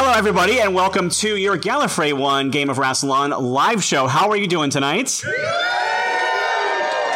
Hello, everybody, and welcome to your Gallifrey One Game of Rassilon live show. How are you doing tonight?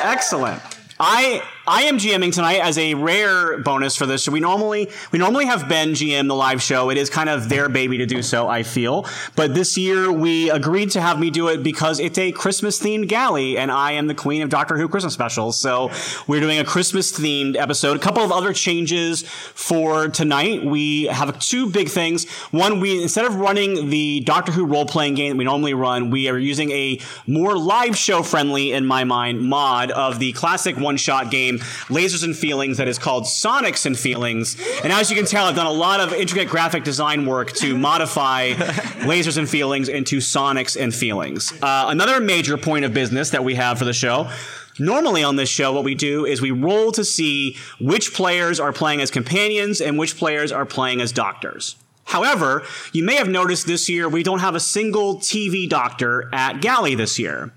Excellent. I I am GMing tonight as a rare bonus for this. So we normally we normally have Ben GM the live show. It is kind of their baby to do so, I feel. But this year we agreed to have me do it because it's a Christmas themed galley, and I am the queen of Doctor Who Christmas specials. So we're doing a Christmas themed episode. A couple of other changes for tonight. We have two big things. One, we instead of running the Doctor Who role playing game that we normally run, we are using a more live show friendly, in my mind, mod of the classic one shot game Lasers and Feelings that is called Sonics and Feelings. And as you can tell, I've done a lot of intricate graphic design work to modify Lasers and Feelings into Sonics and Feelings. Uh, another major point of business that we have for the show. Normally on this show, what we do is we roll to see which players are playing as companions and which players are playing as doctors. However, you may have noticed this year we don't have a single TV doctor at Galley this year.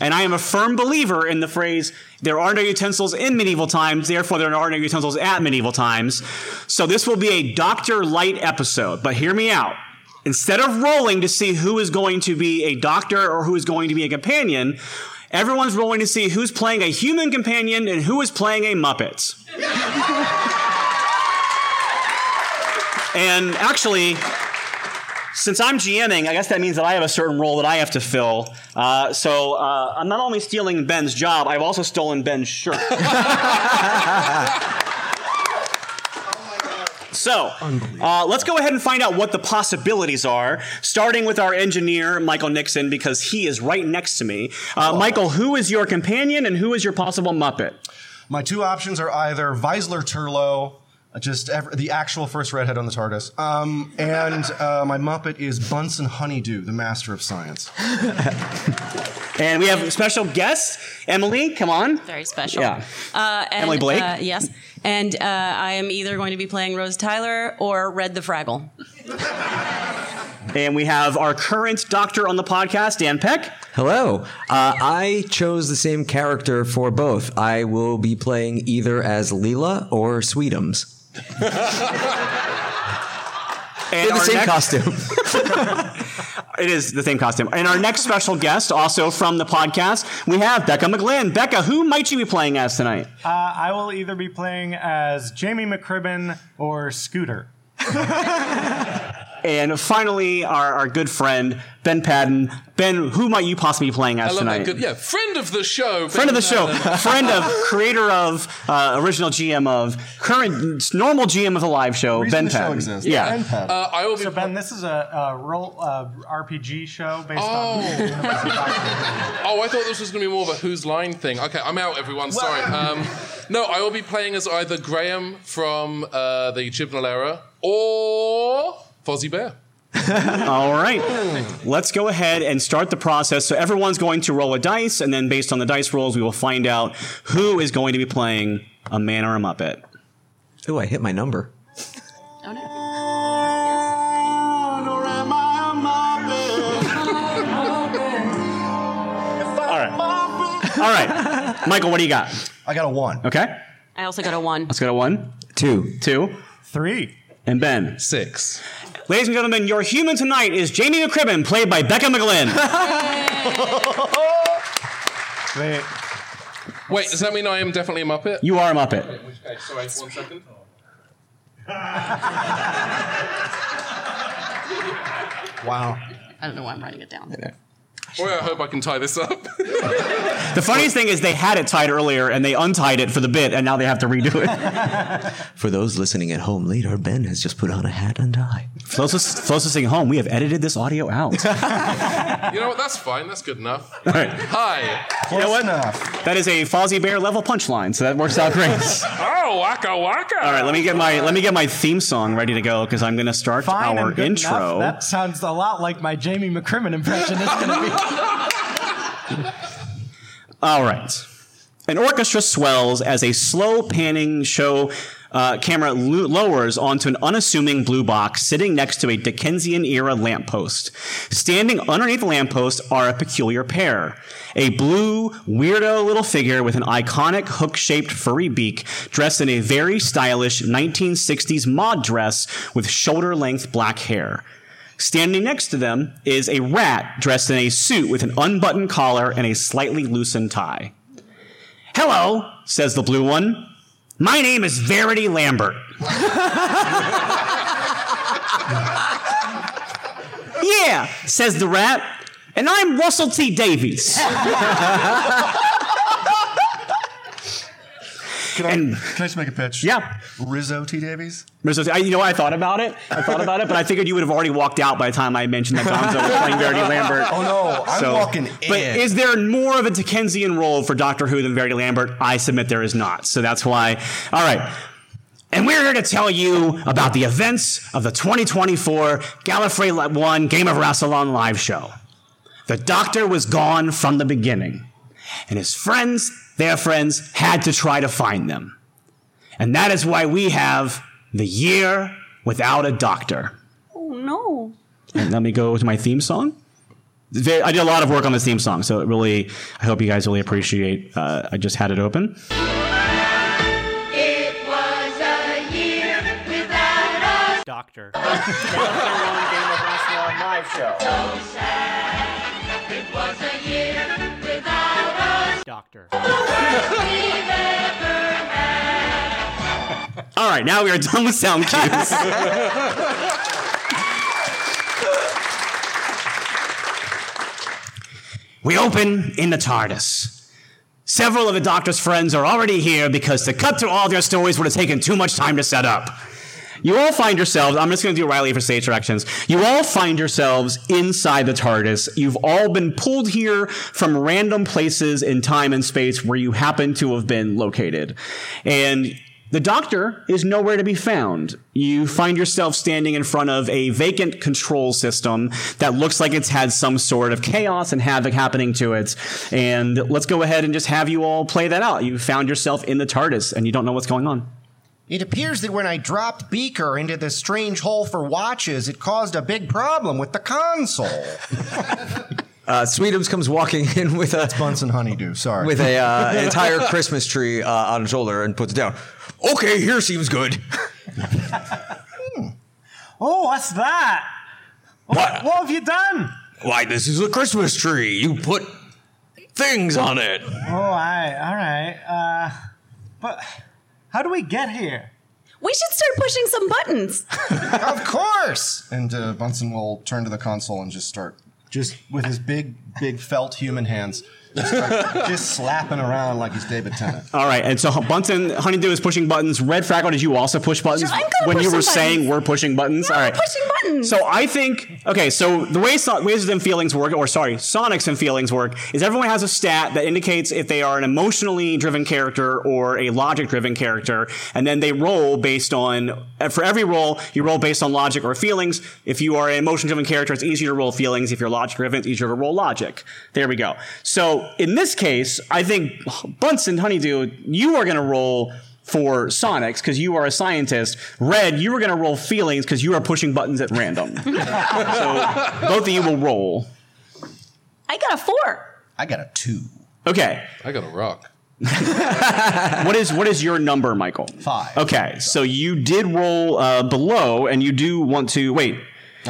And I am a firm believer in the phrase, there are no utensils in medieval times, therefore there are no utensils at medieval times. So this will be a Doctor Light episode, but hear me out. Instead of rolling to see who is going to be a doctor or who is going to be a companion, everyone's rolling to see who's playing a human companion and who is playing a Muppet. And actually, since I'm GMing, I guess that means that I have a certain role that I have to fill. Uh, so uh, I'm not only stealing Ben's job, I've also stolen Ben's shirt. So, uh, let's go ahead and find out what the possibilities are, starting with our engineer, Michael Nixon, because he is right next to me. Uh, Michael, who is your companion and who is your possible Muppet? My two options are either Vislor Turlough, uh, just ever, the actual first redhead on the TARDIS, um, and uh, my Muppet is Bunsen Honeydew, the master of science. And we have a special guest, Emily, come on. Very special. Yeah. Uh, and, Emily Blake? Uh, yes. And uh, I am either going to be playing Rose Tyler or Red the Fraggle. And we have our current doctor on the podcast, Dan Peck. Hello. Uh, I chose the same character for both. I will be playing either as Leela or Sweetums. And They're the same next- costume. It is the same costume. And our next special guest, also from the podcast, we have Becca McGlynn. Becca, who might you be playing as tonight? Uh, I will either be playing as Jamie McCrimmon or Scooter. And finally, our, our good friend, Ben Paddon. Ben, who might you possibly be playing as I love tonight? that good. Yeah, friend of the show. Friend of the show, friend of, creator of, uh, original GM of, current, normal GM of the live show, Reason Ben the show Paddon. exists. Yeah. Ben Paddon. Uh, I will be. So Ben, this is a, a role uh, RPG show based Oh. on. Oh, I thought this was going to be more of a Whose Line thing. Okay, I'm out, everyone. Sorry. Um, no, I will be playing as either Graham from uh, the Chibnall era or Fozzie Bear. All right. Let's go ahead and start the process. So everyone's going to roll a dice, and then based on the dice rolls, we will find out who is going to be playing a man or a Muppet. Oh, I hit my number. Oh, no. All right. All right. Michael, what do you got? I got a one. Okay. I also got a one. Let's go to one, Two. two, Three. and Ben. Six. Ladies and gentlemen, your human tonight is Jamie McCrimmon, played by Becca McGlynn. Wait. Wait, does that mean I am definitely a Muppet? You are a Muppet. Okay, sorry, one second. Wow. I don't know why I'm writing it down. Boy, I hope I can tie this up. The funniest thing is they had it tied earlier and they untied it for the bit, and now they have to redo it. For those listening at home later, Ben has just put on a hat and tie. For those, lis- for those listening at home, we have edited this audio out. you know what? That's fine. That's good enough. All right. Hi. You know what? Enough. That is a Fozzie Bear level punchline, so that works out great. Oh, waka waka. All right, let me get my let me get my theme song ready to go because I'm going to start Fine our intro. Enough. That sounds a lot like my Jamie McCrimmon impression. It's going to be. All right. An orchestra swells as a slow panning show uh, camera lo- lowers onto an unassuming blue box sitting next to a Dickensian era lamppost. Standing underneath the lamppost are a peculiar pair. A blue, weirdo little figure with an iconic hook shaped furry beak, dressed in a very stylish 1960s mod dress with shoulder length black hair. Standing next to them is a rat dressed in a suit with an unbuttoned collar and a slightly loosened tie. Hello, says the blue one. My name is Verity Lambert. yeah, says the rat. And I'm Russell T. Davies. Can I, And- can I just make a pitch? Yeah. Rizzo T. Davies? I, you know, I thought about it. I thought about it, but I figured you would have already walked out by the time I mentioned that Gonzo was playing Verity Lambert. Oh no, I'm So- walking in. But is there more of a Dickensian role for Doctor Who than Verity Lambert? I submit there is not. So that's why. All right. And we're here to tell you about the events of the 2024 Gallifrey 1 Game of Rassilon live show. The Doctor was gone from the beginning, and his friends, their friends, had to try to find them. And that is why we have the year without a Doctor. Oh no. And let me go to my theme song. I did a lot of work on this theme song, so it really, I hope you guys really appreciate. Uh, I just had it open. It was a year without us. Doctor. All right, now we are done with sound cues. we open in the TARDIS. Several of the Doctor's friends are already here because to cut through all their stories would have taken too much time to set up. You all find yourselves, I'm just going to do Riley for stage directions. You all find yourselves inside the TARDIS. You've all been pulled here from random places in time and space where you happen to have been located. And the doctor is nowhere to be found. You find yourself standing in front of a vacant control system that looks like it's had some sort of chaos and havoc happening to it. And let's go ahead and just have you all play that out. You found yourself in the TARDIS and you don't know what's going on. It appears that when I dropped Beaker into this strange hole for watches, it caused a big problem with the console. Uh, Sweetums comes walking in with a Bunsen Honeydew, sorry. with a uh, an entire Christmas tree uh, on his shoulder and puts it down. Okay, here seems good. Oh, what's that? What? What have you done? Why, this is a Christmas tree. You put things on it. Oh, aye, all right. Uh, but how do we get here? We should start pushing some buttons. of course! and uh, Bunsen will turn to the console and just start, just with his big, big felt human hands, just, slapping around like he's David Tennant. All right, and so Bunsen Honeydew is pushing buttons. Red Fraggle, did you also push buttons Sure, I'm gonna when push you were some saying we're pushing buttons? Yeah, All pushing buttons. So I think okay. So the way so- ways and feelings work, or sorry, Sonics and feelings work, is everyone has a stat that indicates if they are an emotionally driven character or a logic driven character, and then they roll based on for every roll you roll based on logic or feelings. If you are an emotion driven character, it's easier to roll feelings. If you're logic driven, it's easier to roll logic. There we go. So in this case, I think Bunsen Honeydew, you are going to roll for Sonics because you are a scientist. Red, you are going to roll feelings because you are pushing buttons at random. so both of you will roll. I got a four. I got a two. Okay. I got a rock. What is what is your number, Michael? Five. Okay, so you did roll uh, below, and you do want to wait.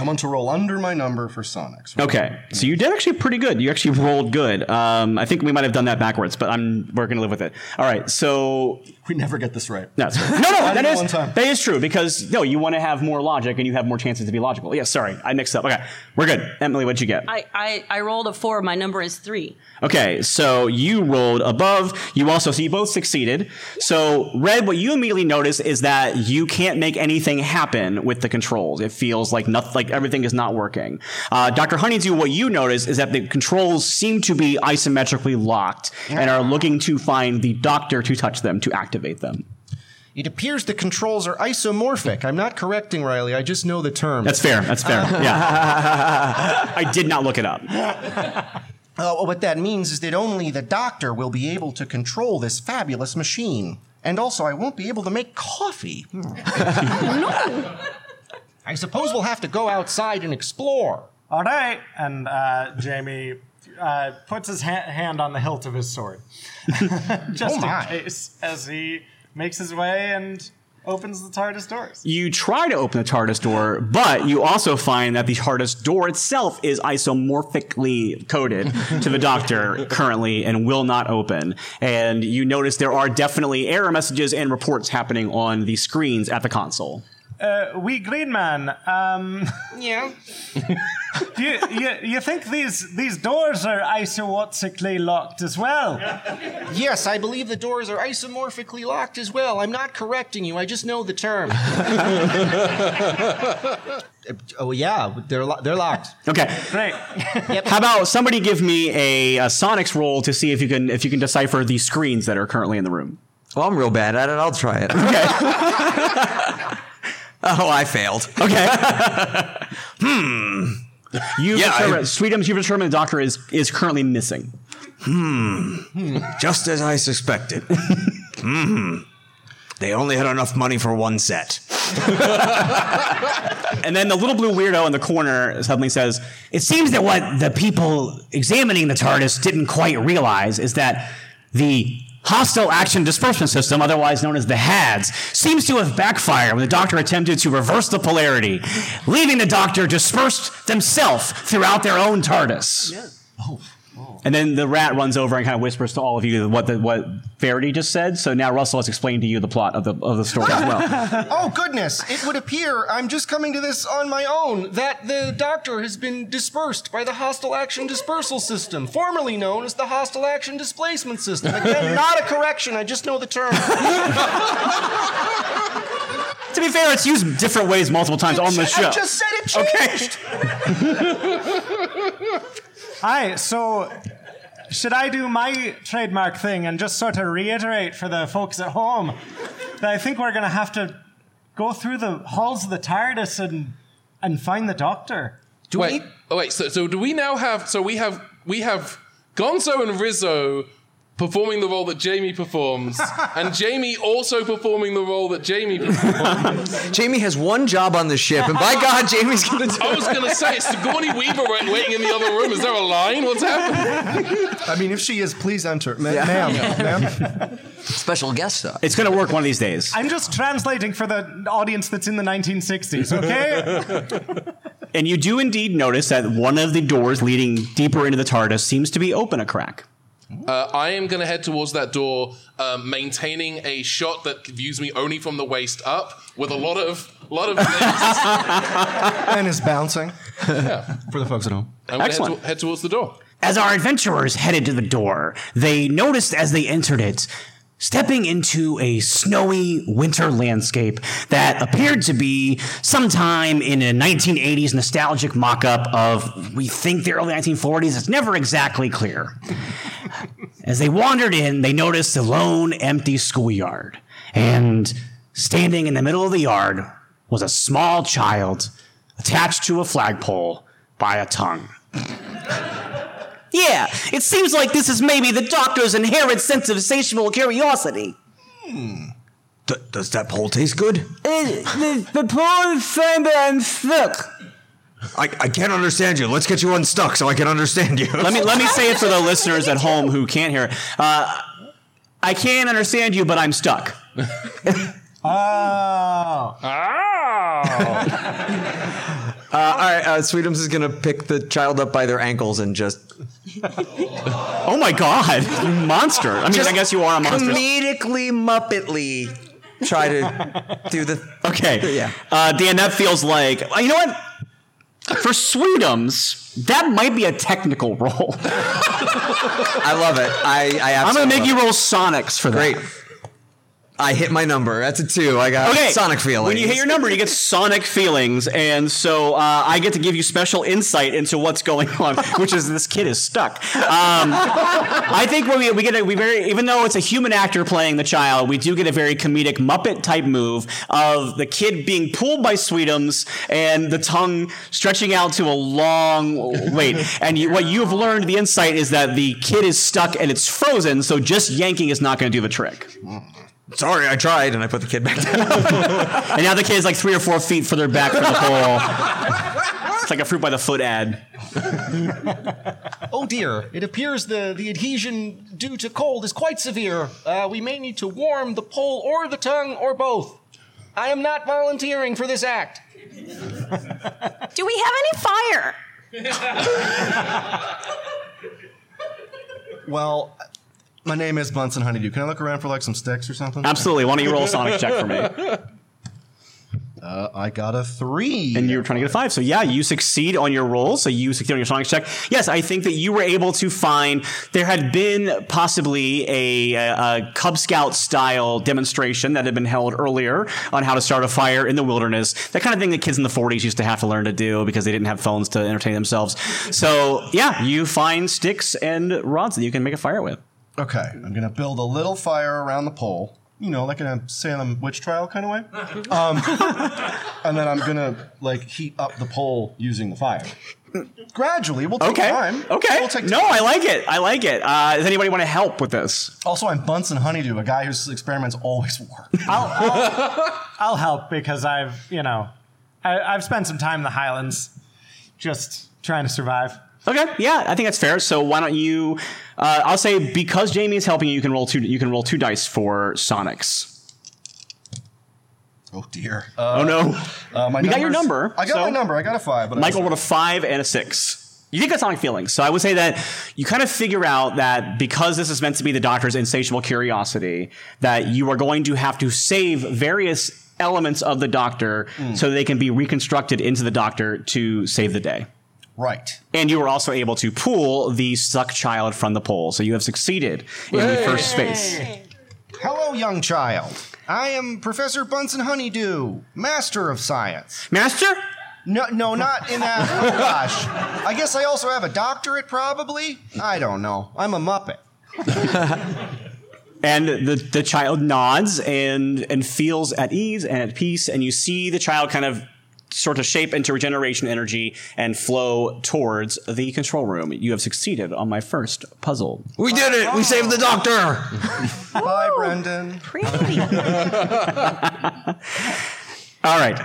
I want to roll under my number for Sonics. Okay, so you did actually pretty good. You actually rolled good. Um, I think we might have done that backwards, but I'm we're gonna live with it. All right, so We never get this right. No, sorry. no, no, I that did it is one time. that is true because no, you want to have more logic and you have more chances to be logical. Yeah, sorry, I mixed up. Okay, we're good. Emily, what'd you get? I, I, I rolled a four. My number is three. Okay, so you rolled above. You also, so you both succeeded. So, Red, what you immediately notice is that you can't make anything happen with the controls. It feels like nothing, like everything is not working. Uh, Dr. Honeydew, what you notice is that the controls seem to be isometrically locked and are looking to find the doctor to touch them to activate them. It appears the controls are isomorphic. I'm not correcting Riley, I just know the term. That's fair. That's fair. Yeah. I did not look it up. Uh, what that means is that only the doctor will be able to control this fabulous machine. And also, I won't be able to make coffee. no! I suppose we'll have to go outside and explore. All right. And uh, Jamie uh, puts his ha- hand on the hilt of his sword. Just Oh in case as he makes his way and opens the TARDIS doors. You try to open the TARDIS door, but you also find that the TARDIS door itself is isomorphically coded to the Doctor currently and will not open. And you notice there are definitely error messages and reports happening on the screens at the console. Uh, we Green Man, um, Yeah. do you, you, you think these, these doors are isowotzically locked as well? Yes, I believe the doors are isomorphically locked as well. I'm not correcting you. I just know the term. oh yeah, they're lo- they're locked. Okay. Great. How about somebody give me a, a Sonics roll to see if you can if you can decipher the screens that are currently in the room. Well, I'm real bad at it. I'll try it. Okay. oh, I failed. Okay. hmm. You've Yeah, I- determined, Sweetums, you've determined the doctor is is currently missing. Hmm. Just as I suspected. hmm. They only had enough money for one set. And then the little blue weirdo in the corner suddenly says, It seems that what the people examining the TARDIS didn't quite realize is that the hostile action disbursement system, otherwise known as the HADS, seems to have backfired when the Doctor attempted to reverse the polarity, leaving the Doctor dispersed themselves throughout their own TARDIS. Oh. Oh. And then the rat runs over and kind of whispers to all of you what the, what Verity just said. So now Russell has explained to you the plot of the of the story as well. oh goodness! It would appear I'm just coming to this on my own that the Doctor has been dispersed by the hostile action dispersal system, formerly known as the hostile action displacement system. Again, not a correction. I just know the term. to be fair, it's used different ways multiple times on the show. I just said it changed. Hi, so should I do my trademark thing and just sort of reiterate for the folks at home that I think we're going to have to go through the halls of the TARDIS and and find the Doctor? wait, oh wait. So, so do we now have? So we have we have Gonzo and Rizzo performing the role that Jamie performs, and Jamie also performing the role that Jamie performs. Jamie has one job on the ship, and by God, Jamie's gonna do I was gonna say it's Sigourney Weaver right- waiting in the other room. Is there a line? What's happening? I mean, if she is, please enter. Ma- Ma'am, ma'am. Special guest star. It's going to work one of these days. I'm just translating for the audience that's in the 1960s, okay? And you do indeed notice that one of the doors leading deeper into the TARDIS seems to be open a crack. Uh, I am going to head towards that door, um, maintaining a shot that views me only from the waist up, with a lot of lot of. and is bouncing. Yeah. For the folks at home. I'm going head, Excellent. to- head towards the door. As our adventurers headed to the door, they noticed as they entered it, stepping into a snowy winter landscape that appeared to be sometime in a 1980s nostalgic mock up of, we think, the early 1940s. It's never exactly clear. As they wandered in, they noticed a lone, empty schoolyard. And standing in the middle of the yard was a small child attached to a flagpole by a tongue. Yeah, it seems like this is maybe the doctor's inherent sense of insatiable curiosity. D- does that pole taste good? the, the pole is firm and thick. I, I can't understand you. Let's get you unstuck so I can understand you. Let me let me say it for the listeners at home who can't hear it. Uh, I can't understand you, but I'm stuck. Oh. Uh, all right, uh, Sweetums is gonna pick the child up by their ankles and just Oh my god, you monster! I mean, I guess you are a monster. comedically, muppetly try to do the. Okay, Yeah. uh, Dan, that feels like uh, you know what. For Sweetums, that might be a technical role. I love it. I, I I'm gonna absolutely make you love roll Sonics for that. Great. I hit my number. That's a two. I got Okay. Sonic feelings. When you hit your number, you get Sonic feelings, and so uh, I get to give you special insight into what's going on, which is this kid is stuck. Um, I think when we, we get a we very even though it's a human actor playing the child, we do get a very comedic Muppet type move of the kid being pulled by Sweetums and the tongue stretching out to a long wait. And you, what you've learned, the insight is that the kid is stuck and it's frozen, so just yanking is not going to do the trick. Sorry, I tried, and I put the kid back down. And now the kid is like three or four feet further back from the pole. It's like a fruit by the foot ad. Oh dear, it appears the, the adhesion due to cold is quite severe. Uh, we may need to warm the pole or the tongue or both. I am not volunteering for this act. Do we have any fire? Well, my name is Bunsen Honeydew. Can I look around for like some sticks or something? Absolutely. Why don't you roll a sonic check for me? Uh, I got a three. And you were trying to get a five. So yeah, you succeed on your roll. So you succeed on your sonic check. Yes, I think that you were able to find there had been possibly a, a, a Cub Scout style demonstration that had been held earlier on how to start a fire in the wilderness. That kind of thing that kids in the 40s used to have to learn to do because they didn't have phones to entertain themselves. So yeah, you find sticks and rods that you can make a fire with. Okay, I'm gonna build a little fire around the pole. You know, like in a Salem witch trial kind of way. Um, and then I'm gonna like heat up the pole using the fire. Gradually, we'll take Okay. time. Okay. We'll take no. I like it. I like it. Uh, does anybody want to help with this? Also, I'm Bunsen Honeydew, a guy whose experiments always work. I'll, I'll, I'll help because I've, you know, I, I've spent some time in the Highlands just trying to survive. Okay, yeah, I think that's fair. So why don't you? Uh, I'll say because Jamie is helping you, you can roll two. You can roll two dice for Sonics. oh dear. oh no, Uh, my we got your number. I got so my number. I got a five. But Michael rolled a five and a six. You think that's Sonic feelings. So I would say that you kind of figure out that because this is meant to be the Doctor's insatiable curiosity, that you are going to have to save various elements of the Doctor Hmm. so they can be reconstructed into the Doctor to save the day. Right. And you were also able to pull the suck child from the pole. So you have succeeded in the first space. Hello, young child. I am Professor Bunsen Honeydew, Master of Science. Master? No, no, not in that. Oh gosh. I guess I also have a doctorate, probably. I don't know. I'm a Muppet. And the, the child nods and and feels at ease and at peace, and you see the child kind of sort of shape into regeneration energy and flow towards the control room. You have succeeded on my first puzzle. We did it. We saved the doctor. Bye, Brendan. Pretty. All right.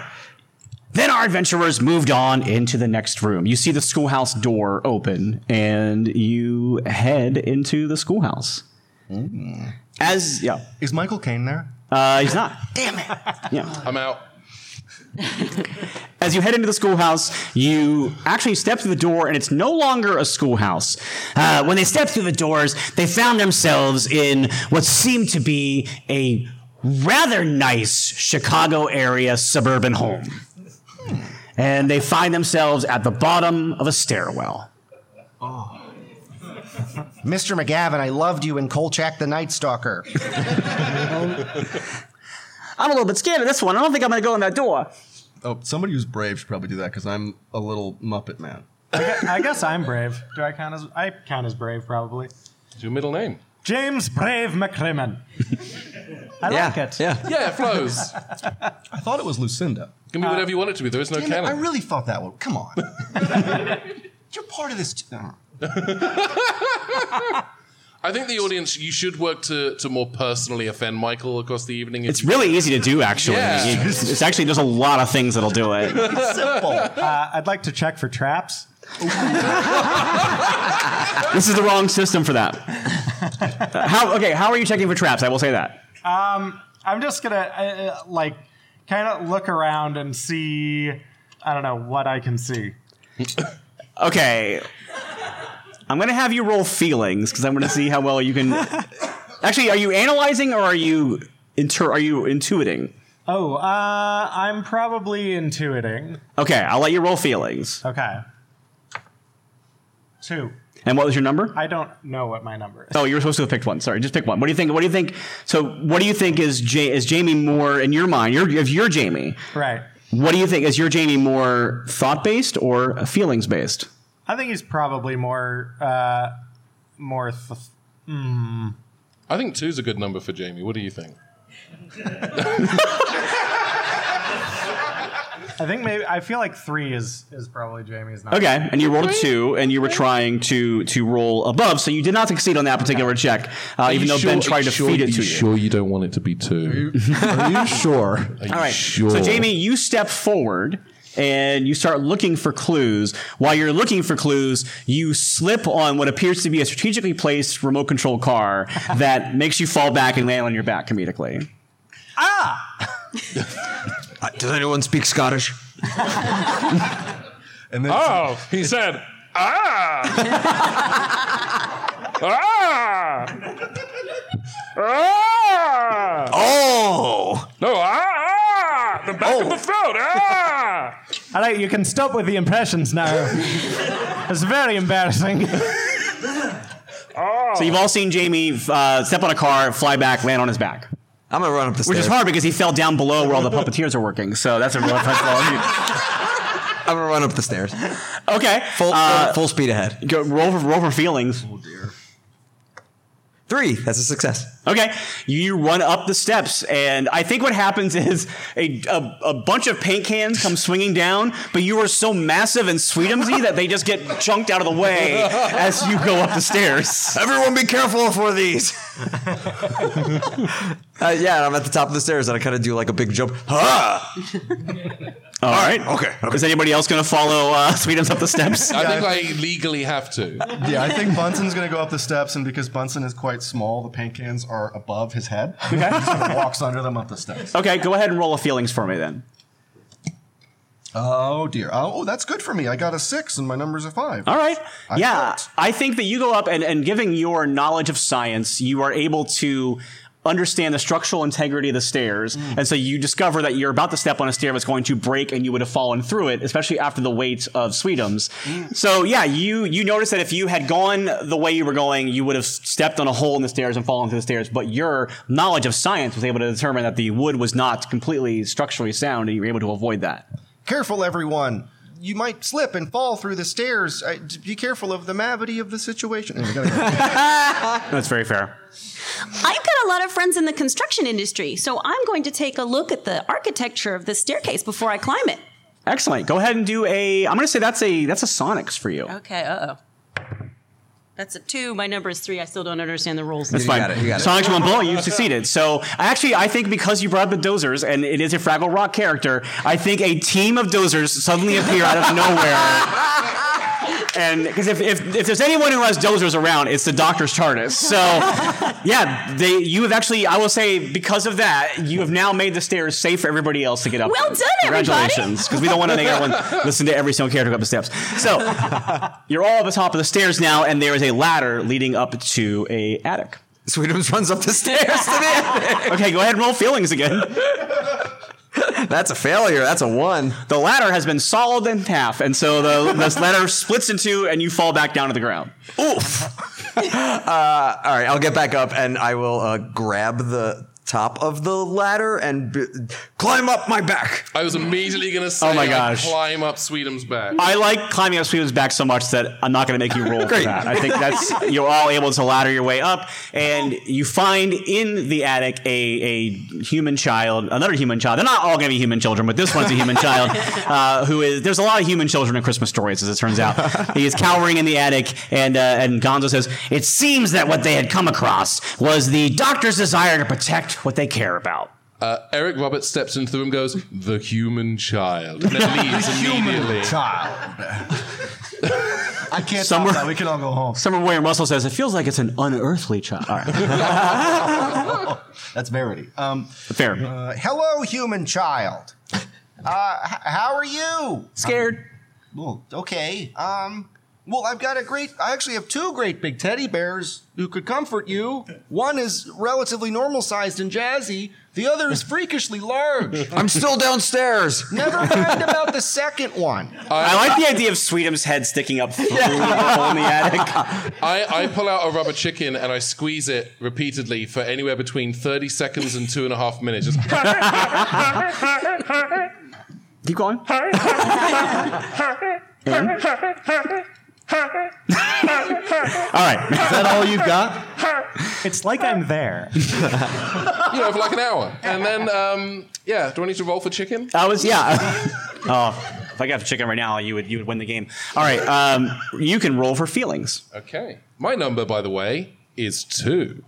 Then our adventurers moved on into the next room. You see the schoolhouse door open, and you head into the schoolhouse. As yeah, Is Michael Caine there? uh, he's not. Damn it. Yeah. I'm out. As you head into the schoolhouse, you actually step through the door, and it's no longer a schoolhouse. Uh, when they stepped through the doors, they found themselves in what seemed to be a rather nice Chicago area suburban home. And they find themselves at the bottom of a stairwell. Mr. McGavin, I loved you in Kolchak the Night Stalker. I'm a little bit scared of this one. I don't think I'm going to go in that door. Oh, somebody who's brave should probably do that because I'm a little Muppet man. I guess, I guess I'm brave. Do I count as I count as brave probably? What's your middle name? James Brave McCrimmon. I yeah. like it. Yeah. Yeah, it flows. I thought it was Lucinda. It can be whatever you want it to be. There is no Damn it, I really thought that one. Come on. You're part of this. T- uh, I think the audience, you should work to, to more personally offend Michael across the evening. if It's you- really easy to do, actually. Yeah. It's, it's actually, there's a lot of things that'll do it. It's simple. Uh, I'd like to check for traps. This is the wrong system for that. How okay? How are you checking for traps? I will say that. I'm just gonna uh, uh, like kind of look around and see. I don't know what I can see. Okay, I'm gonna have you roll feelings because I'm gonna see how well you can. Actually, are you analyzing or are you inter? Are you intuiting? Oh, uh, I'm probably intuiting. Okay, I'll let you roll feelings. Okay. Two. And what was your number? I don't know what my number is. Oh, you were supposed to have picked one. Sorry, just pick one. What do you think? What do you think? So, what do you think is ja- is Jamie more in your mind? You're, if you're Jamie, Right. what do you think? Is your Jamie more thought based or feelings based? I think he's probably more, uh, more. Th- I think two's a good number for Jamie. What do you think? I think maybe I feel like three is is probably Jamie's number. Okay, and you rolled a two, and you were trying to to roll above, so you did not succeed on that particular check, uh, even though Ben tried to feed it to you. Sure, you don't want it to be two. Are you sure? Are you All right. sure? So Jamie, you step forward and you start looking for clues. While you're looking for clues, you slip on what appears to be a strategically placed remote control car that makes you fall back and land on your back comedically. Uh, does anyone speak Scottish? And then Oh, he said, ah! ah! Ah! Oh! No, ah! The back of the throat, ah! All right, you can stop with the impressions now. it's very embarrassing. Oh. So you've all seen Jamie uh, step on a car, fly back, land on his back. I'm gonna run up the stairs. Which is hard because he fell down below where all the puppeteers are working. So that's a real tough I'm gonna run up the stairs. Okay. Full, Uh, full, full speed ahead. go, roll, for, roll for feelings. Oh dear. Three. That's a success. Okay, you run up the steps, and I think what happens is a, a, a bunch of paint cans come swinging down, but you are so massive and sweetumsy that they just get chunked out of the way as you go up the stairs. Everyone be careful for these. uh, yeah, I'm at the top of the stairs and I kind of do like a big jump. Ah! All right. Okay, okay. Is anybody else going to follow uh, Sweetums up the steps? I think I legally have to. Yeah, I think Bunsen's gonna go up the steps, and because Bunsen is quite small, the paint cans are above his head. Okay, he sort of walks under them up the steps. Okay, go ahead and roll a feelings for me then. Oh dear. Uh, oh, that's good for me. I got a six, and my number's a five. All right. I yeah, felt. I think that you go up and, and giving your knowledge of science, you are able to understand the structural integrity of the stairs. Mm. And so you discover that you're about to step on a stair that's going to break and you would have fallen through it, especially after the weight of Sweetums. Mm. So yeah, you you notice that if you had gone the way you were going, you would have stepped on a hole in the stairs and fallen through the stairs. But your knowledge of science was able to determine that the wood was not completely structurally sound and you were able to avoid that. Careful, everyone. You might slip and fall through the stairs. I, be careful of the mavity of the situation. Go. That's very fair. I've got a lot of friends in the construction industry, so I'm going to take a look at the architecture of this staircase before I climb it. Excellent. Go ahead and do a. I'm going to say that's a that's a Sonics for you. Okay, uh oh. That's a two. My number is three. I still don't understand the rules. That's You fine. got it, you got it. Sonic one bullet, you succeeded. So actually, I think because you brought up the dozers and it is a Fraggle Rock character, I think a team of dozers suddenly appear out of nowhere. And because if, if, if there's anyone who has dozers around, it's the Doctor's TARDIS. So yeah, they you have actually I will say because of that you have now made the stairs safe for everybody else to get up. Well done, everybody. Congratulations, because we don't want to make everyone listen to every single character go up the steps. So you're all at the top of the stairs now, and there is a ladder leading up to a attic. Sweetums runs up the stairs to the attic. Okay, go ahead and roll feelings again. That's a failure. That's a one. The ladder has been sawed in half, and so the this ladder splits in two, and you fall back down to the ground. Oof. uh, all right, I'll get back up and I will uh, grab the top of the ladder and b- climb up my back. I was immediately going to say, Oh my gosh. climb up Sweetum's back. I like climbing up Sweetums back so much that I'm not going to make you roll for that. I think that's you're all able to ladder your way up, and you find in the attic a a human child, another human child. They're not all going to be human children, but this one's a human child uh, who is. There's a lot of human children in Christmas stories, as it turns out. he is cowering in the attic, and uh, and Gonzo says, "It seems that what they had come across was the doctor's desire to protect what they care about." Uh, Eric Roberts steps into the room, goes, "The human child," and then leaves immediately. Child. I can't Somewhere- stop that. We can all go home. Summer William Russell says, "It feels like it's an unearthly child." All right, That's Verity. Um, fair. uh, hello, human child. Uh, h- how are you? Scared. Well, okay. Um, well, I've got a great. I actually have two great big teddy bears who could comfort you. One is relatively normal sized and jazzy. The other is freakishly large. I'm still downstairs. Never mind about the second one. I like the idea of Sweetum's head sticking up through the hole in the attic. I, I pull out a rubber chicken and I squeeze it repeatedly for anywhere between 30 seconds and two and a half minutes. Just, Keep going. All right. Is that all you've got? It's like I'm there. you know, for like an hour. And then, um, yeah, do I need to roll for chicken? I was yeah. oh, if I got the chicken right now, you would you would win the game. All right. Um, you can roll for feelings. Okay. My number, by the way, is two.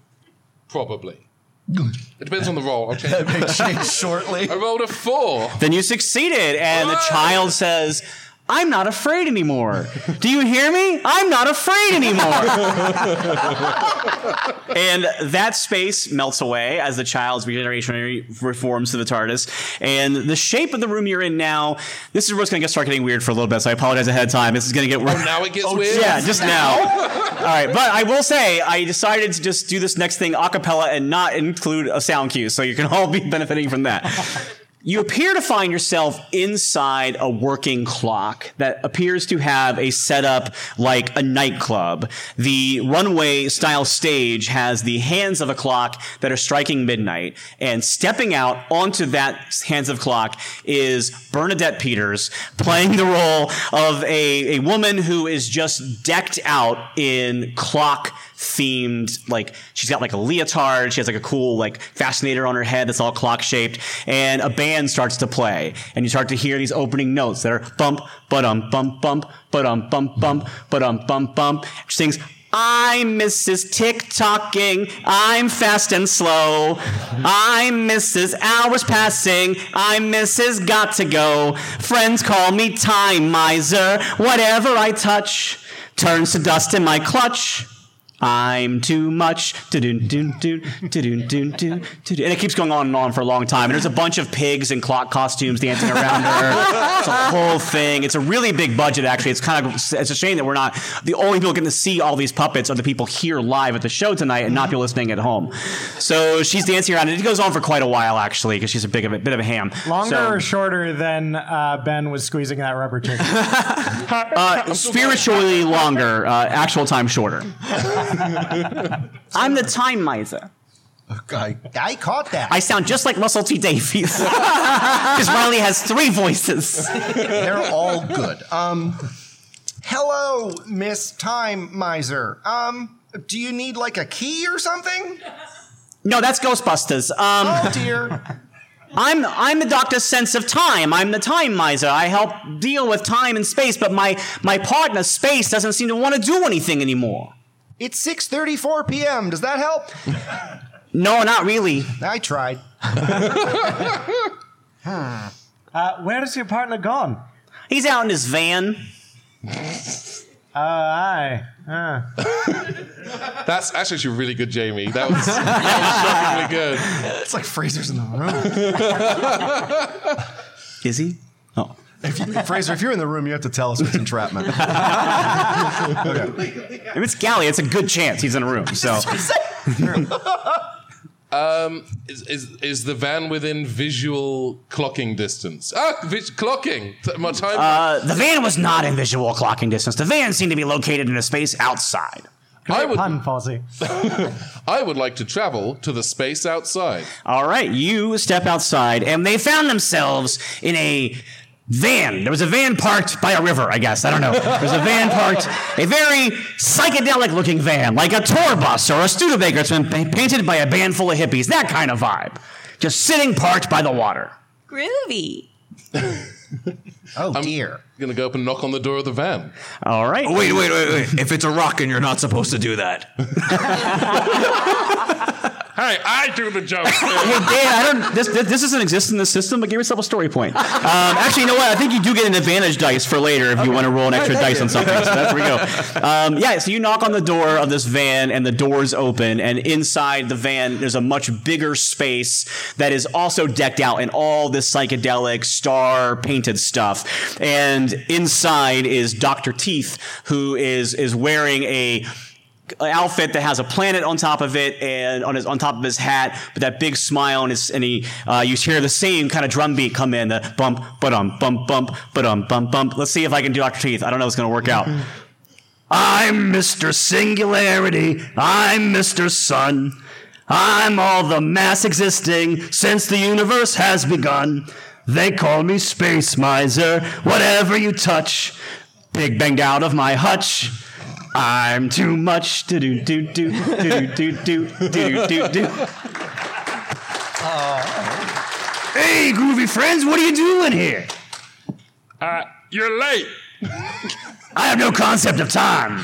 Probably. Good. It depends on the roll. I'll change it. Change shortly. I rolled a four. Then you succeeded, and the child says, I'm not afraid anymore. Do you hear me? I'm not afraid anymore. and that space melts away as the child's regeneration reforms to the TARDIS. And the shape of the room you're in now, this is where it's going to start getting weird for a little bit, so I apologize ahead of time. This is going to get weird. Oh, now it gets oh, weird? Yeah, just now. All right, but I will say, I decided to just do this next thing a cappella and not include a sound cue, so you can all be benefiting from that. You appear to find yourself inside a working clock that appears to have a setup like a nightclub. The runway style stage has the hands of a clock that are striking midnight, and stepping out onto that hands of clock is Bernadette Peters playing the role of a, a woman who is just decked out in clock themed like she's got like a leotard she has like a cool like fascinator on her head that's all clock shaped and a band starts to play and you start to hear these opening notes that are bump but um bump bump but um bump bump but um bump bump she sings I'm Mrs. Tick Tocking. I'm fast and slow. I'm Mrs. Hours Passing. I'm Mrs. Got to Go. Friends call me Time Miser. Whatever I touch turns to dust in my clutch. I'm too much. And it keeps going on and on for a long time. And there's a bunch of pigs in clock costumes dancing around her. It's a whole thing. It's a really big budget, actually. It's kind of it's a shame that we're not the only people getting to see all these puppets are the people here live at the show tonight and not people listening at home. So she's dancing around, and it goes on for quite a while, actually, because she's a big of a bit of a ham. Longer So- or shorter than uh, Ben was squeezing that rubber chicken? Uh, spiritually longer, uh, actual time shorter. I'm the time miser. I, I caught that. I sound just like Russell T Davies because Riley has three voices. They're all good. Um, hello, Miss Time Miser. Um, do you need like a key or something? No, that's Ghostbusters. Um, Oh dear. I'm I'm the Doctor's sense of time. I'm the time miser. I help deal with time and space, but my my partner Space doesn't seem to want to do anything anymore. It's 6:34 p.m. Does that help? No, not really. I tried. Uh, where is your partner gone? He's out in his van. Uh, aye. Uh. That's actually really good, Jamie. That was, that was shockingly good. It's like Frazer's in the room. Is he? If you, Frazer, if you're in the room, you have to tell us it's entrapment. If it's Galley, it's a good chance he's in a room. So Um, is, is is the van within visual clocking distance? Ah, vis- clocking. My time. uh, the van was not in visual clocking distance. The van seemed to be located in a space outside. I would Pun, Fozzie. I would like to travel to the space outside. All right, you step outside, and they found themselves in a van. There was a van parked by a river, I guess. I don't know. There was a van parked, a very psychedelic looking van, like a tour bus or a Studebaker. It's been pa- painted by a band full of hippies, that kind of vibe. Just sitting parked by the water. Groovy. Oh dear. Gonna go up and knock on the door of the van. All right. Wait, wait, wait, wait. If it's a rock and you're not supposed to do that. Hey, I do the joke. Hey, Dan, I don't. This, this this doesn't exist in the system, but give yourself a story point. Um, actually, you know what? I think you do get an advantage dice for later if you want to roll an extra dice on something. So that's where we go. Um, yeah, so you knock on the door of this van, and the doors open, and inside the van, there's a much bigger space that is also decked out in all this psychedelic star painted stuff. And inside is Doctor Teeth, who is is wearing a outfit that has a planet on top of it and on his on top of his hat, but that big smile and his and he uh, you hear the same kind of drum beat come in, the bump, but um, bump, bump, but um, bump, bump. Let's see if I can do Doctor Teeth. I don't know if it's gonna work out. I'm Mr. Singularity. I'm Mr. Sun. I'm all the mass existing since the universe has begun. They call me Space Miser. Whatever you touch, big banged out of my hutch. I'm too much. Do do do do do do do do do do. Hey, groovy friends, what are you doing here? Uh, you're late. I have no concept of time.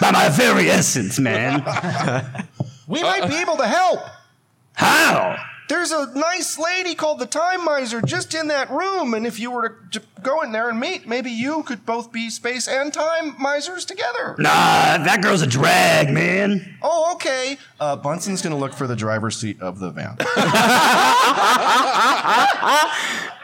By my very essence, man. We might be able to help. How? There's a nice lady called the Time Miser just in that room, and if you were to, to go in there and meet, maybe you could both be space and time misers together. Nah, that girl's a drag, man. Oh, okay. Uh, Bunsen's gonna look for the driver's seat of the van.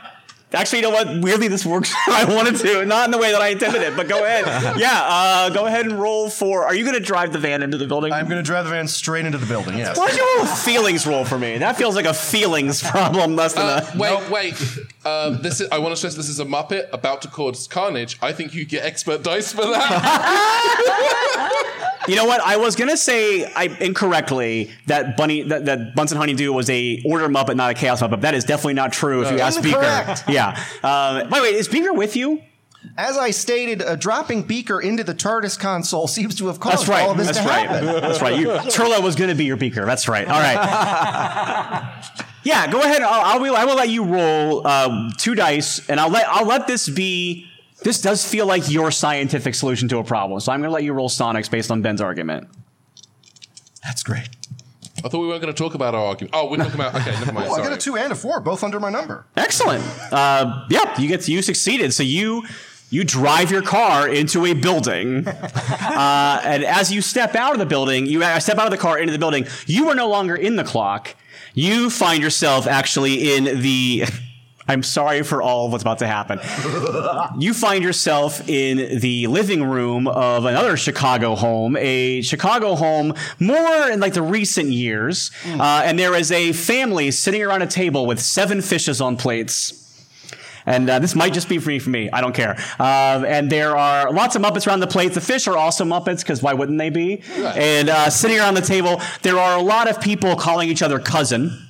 Actually, you know what? Weirdly, this works. I wanted to, not in the way that I intended it, but go ahead. Yeah, uh, go ahead and roll for. Are you going to drive the van into the building? I'm going to drive the van straight into the building. Yes. Why don't you roll a feelings roll for me? That feels like a feelings problem less than Uh, a. wait, wait. Um, this is. I want to stress this is a Muppet about to cause carnage. I think you get expert dice for that. You know what? I was gonna say I incorrectly that Bunny that, that Bunsen Honeydew was a order Muppet, not a Chaos Muppet. That is definitely not true. If you ask Beaker, Incorrect. yeah. Uh, by the way, is Beaker with you? As I stated, uh, dropping Beaker into the TARDIS console seems to have caused That's right. all of this That's to right. happen. That's right. You, Turlough was going to be your beaker. That's right. All right. yeah, go ahead. I'll, I will. I will let you roll uh, two dice, and I'll let I'll let this be. This does feel like your scientific solution to a problem, so I'm going to let you roll Sonics based on Ben's argument. That's great. I thought we weren't going to talk about our argument. Oh, we're talking about. Okay, never mind. Oh, I sorry. got a two and a four, both under my number. Excellent. Uh, yeah, you get you succeeded. So you you drive your car into a building, uh, and as you step out of the building, you uh, step out of the car into the building. You are no longer in the clock. You find yourself actually in the. I'm sorry for all of what's about to happen. You find yourself in the living room of another Chicago home, a Chicago home more in like the recent years, uh, and there is a family sitting around a table with seven fishes on plates. And uh, this might just be free for me. I don't care. Um, and there are lots of Muppets around the plate. The fish are also Muppets because why wouldn't they be? And uh, sitting around the table, there are a lot of people calling each other cousin.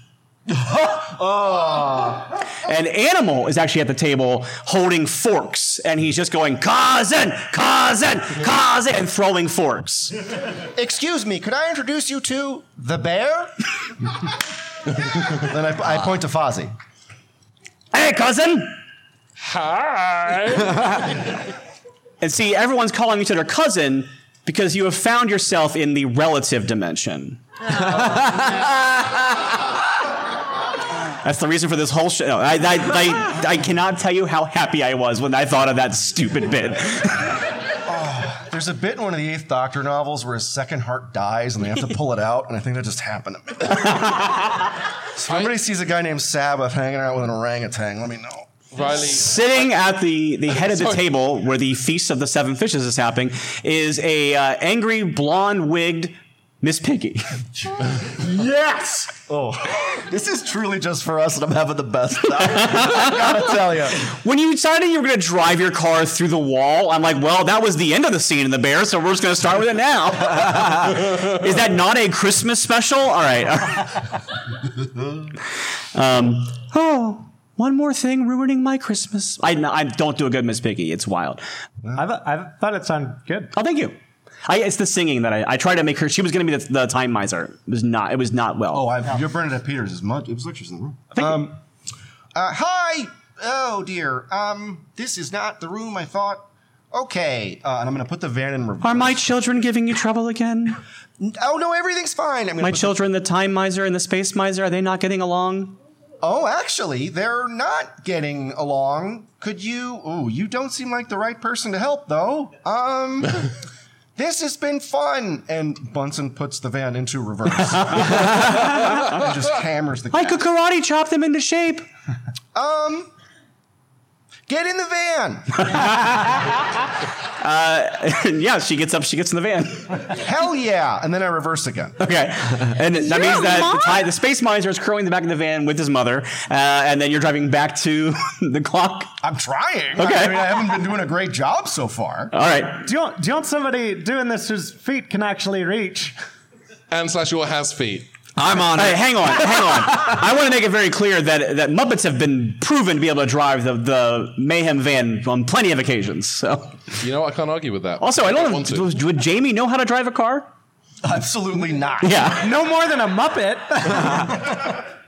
Oh. And Animal is actually at the table holding forks, and he's just going cousin, cousin, cousin, and throwing forks. Excuse me, could I introduce you to the bear? then I, I point to Fozzie. Hey, cousin! Hi. And see, everyone's calling each other cousin because you have found yourself in the relative dimension. Oh, That's the reason for this whole show. I, I, I, I cannot tell you how happy I was when I thought of that stupid bit. oh, There's a bit in one of the Eighth Doctor novels where his second heart dies and they have to pull it out, and I think that just happened to me. so if anybody sees a guy named Sabbath hanging out with an orangutan, let me know. Riley. Sitting at the, the head of the table where the feast of the seven fishes is happening is a uh, angry blonde wigged Miss Piggy. Yes! Oh, this is truly just for us, and I'm having the best time. I gotta tell you. when you decided you were going to drive your car through the wall, I'm like, well, that was the end of the scene in the bear, so we're just going to start with it now. is that not a Christmas special? All right. um, oh, one more thing ruining my Christmas. I, I don't do a good Miss Piggy. It's wild. I, th- I thought it sounded good. Oh, thank you. I, it's the singing that I, I tried to make her. She was going to be the, the time miser. It was not. It was not well. Oh, I've, you're Bernadette Peters. Is much. It was like she's in the room. Um, uh, hi. Oh dear. Um, this is not the room I thought. Okay. Uh, and I'm gonna put the van in reverse. Are my children giving you trouble again? Oh no, everything's fine. I'm My put the- children, the time miser and the space miser, are they not getting along? Oh, actually, they're not getting along. Could you? Oh, you don't seem like the right person to help, though. Um, this has been fun. And Bunsen puts the van into reverse. and just hammers the I cat. could karate chop them into shape. Um, get in the van. yeah, she gets up, she gets in the van. Hell yeah! and then I reverse again. Okay. And that You're means that the, ti- the space miser is curling in the back of the van with his mother, uh, and then you're driving back to the clock. I'm trying. Okay. I mean, I haven't been doing a great job so far. All right. Do you, want, do you want somebody doing this whose feet can actually reach? And slash your has feet. I'm on Hey, it. hang on, hang on. I want to make it very clear that, that Muppets have been proven to be able to drive the, the Mayhem van on plenty of occasions. So, You know, I can't argue with that. also, I don't want know. to. Would Jamie know how to drive a car? Absolutely not. Yeah. No more than a Muppet.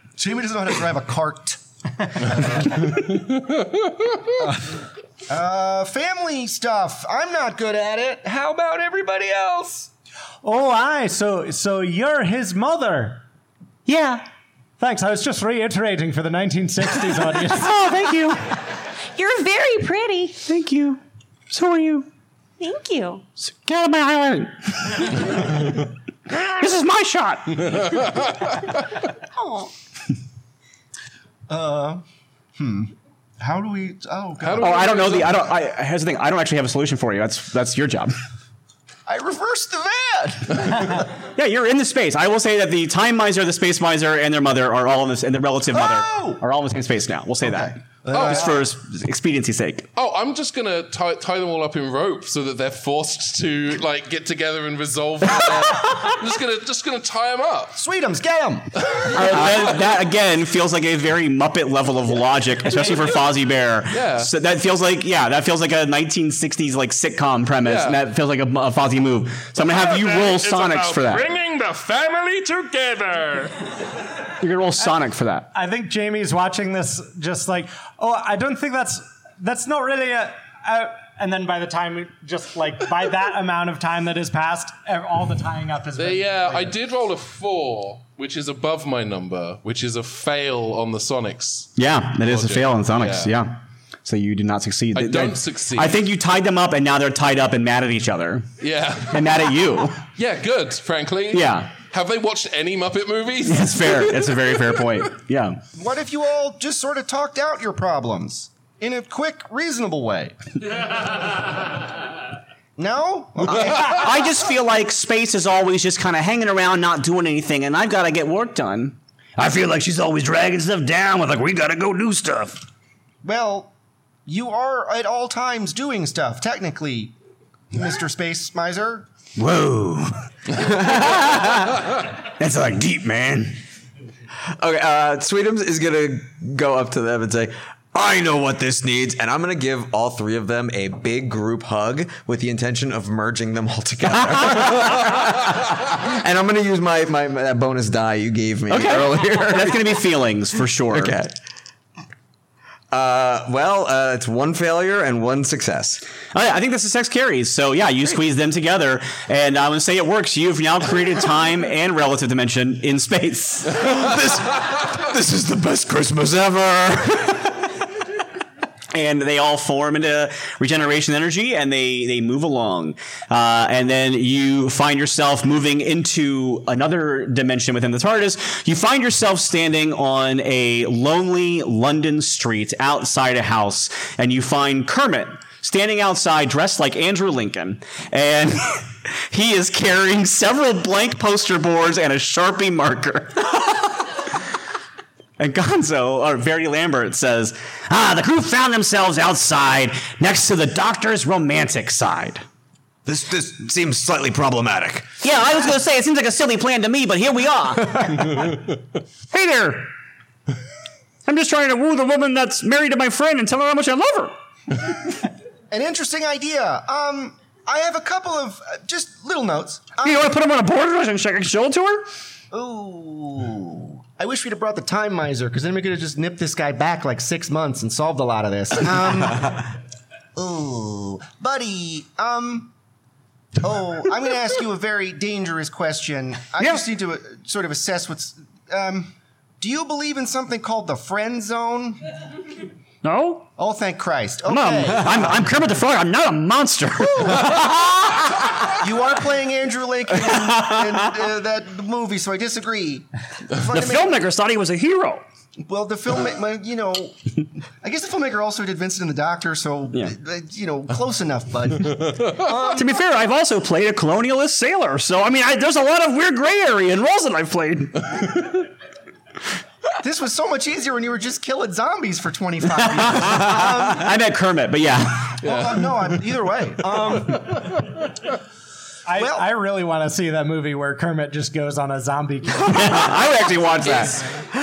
Jamie doesn't know how to drive a cart. Uh, family stuff. I'm not good at it. How about everybody else? Oh, aye. So, so you're his mother. Yeah. Thanks. I was just reiterating for the 1960s audience. Oh, thank you. You're very pretty. Thank you. So are you. Thank you. Get out of my island. this is my shot. Oh, Uh, hmm. How do we? Oh, How God. do Oh, we I don't know the. I don't. I, here's the thing. I don't actually have a solution for you. That's that's your job. I reversed the van. Yeah, you're in the space. I will say that the time miser, the space miser, and their mother are all in this, and the relative mother Oh! are all in the same space now. We'll say that. Oh, Just for expediency's sake. Oh, I'm just gonna tie, tie them all up in rope so that they're forced to like get together and resolve. Their, I'm just gonna just gonna tie them up. Sweetums, get him. Uh, that, that again feels like a very Muppet level of logic, especially for Fozzie Bear. Yeah. So that feels like yeah, that feels like a 1960s like sitcom premise, Yeah. and that feels like a, a Fozzie move. So I'm gonna have you roll Sonics for that. Bringing the family together. You're gonna roll Sonic for that. I think Jamie's watching this just like, oh, I don't think that's that's not really a. a and then by the time, just like by that amount of time that has passed, all the tying up has been. Yeah, I did roll a four, which is above my number, which is a fail on the Sonics. Yeah, it is a Logic. fail in Sonics. Yeah. Yeah. So you did not succeed. I They- don't they- succeed. I think you tied them up, and now they're tied up and mad at each other, Yeah, and mad at you. yeah, good. Frankly, Yeah. Have they watched any Muppet movies? That's fair. It's a very fair point. Yeah. What if you all just sort of talked out your problems in a quick, reasonable way? no? Okay. I just feel like space is always just kind of hanging around, not doing anything, and I've got to get work done. I feel like she's always dragging stuff down with like we got to go do stuff. Well, you are at all times doing stuff, technically, Mr. Space Miser. Whoa. That's like deep, man. Okay, uh, Sweetums is gonna go up to them and say, "I know what this needs," and I'm gonna give all three of them a big group hug with the intention of merging them all together. and I'm gonna use my, my, my- that bonus die you gave me earlier. That's going to be feelings for sure. okay. Uh, well, uh, it's one failure and one success. Oh, yeah, I think this is sex carries. So yeah, you squeeze them together, and I'm gonna say it works. You've now created time and relative dimension in space. this, this is the best Christmas ever. and they all form into regeneration energy and they they move along. Uh, and then you find yourself moving into another dimension within the TARDIS. You find yourself standing on a lonely London street outside a house and you find Kermit standing outside dressed like Andrew Lincoln. And he is carrying several blank poster boards and a Sharpie marker And Gonzo, or Verity Lambert, says, Ah, the crew found themselves outside next to the doctor's romantic side. This this seems slightly problematic. Yeah, I was going to say, it seems like a silly plan to me, but here we are. hey there. I'm just trying to woo the woman that's married to my friend and tell her how much I love her. An interesting idea. Um, I have a couple of uh, just little notes. Um, You want to put them on a board and sh- show it to her? Ooh. I wish we'd have brought the time miser, because then we could have just nipped this guy back like six months and solved a lot of this. Um, ooh, buddy. Um. Oh, I'm going to ask you a very dangerous question. I Yeah. just need to uh, sort of assess what's. Um, do you believe in something called the friend zone? No? Oh, thank Christ. Okay. No, I'm, I'm Kermit the Frog. I'm not a monster. You are playing Andrew Lincoln in, in uh, that movie, so I disagree. the filmmakers thought he was a hero. Well, the filmmaker, you know, I guess the filmmaker also did Vincent and the Doctor, so Yeah. uh, you know, close enough, bud. to be fair, I've also played a colonialist sailor, so I mean, I, there's a lot of weird gray area in roles that I've played. this was so much easier when you were just killing zombies for 25 years. I met Kermit, but yeah. Well, uh, no, I'm, either way. Um, I, Well- I really want to see that movie where Kermit just goes on a zombie. kill. I would actually watch that.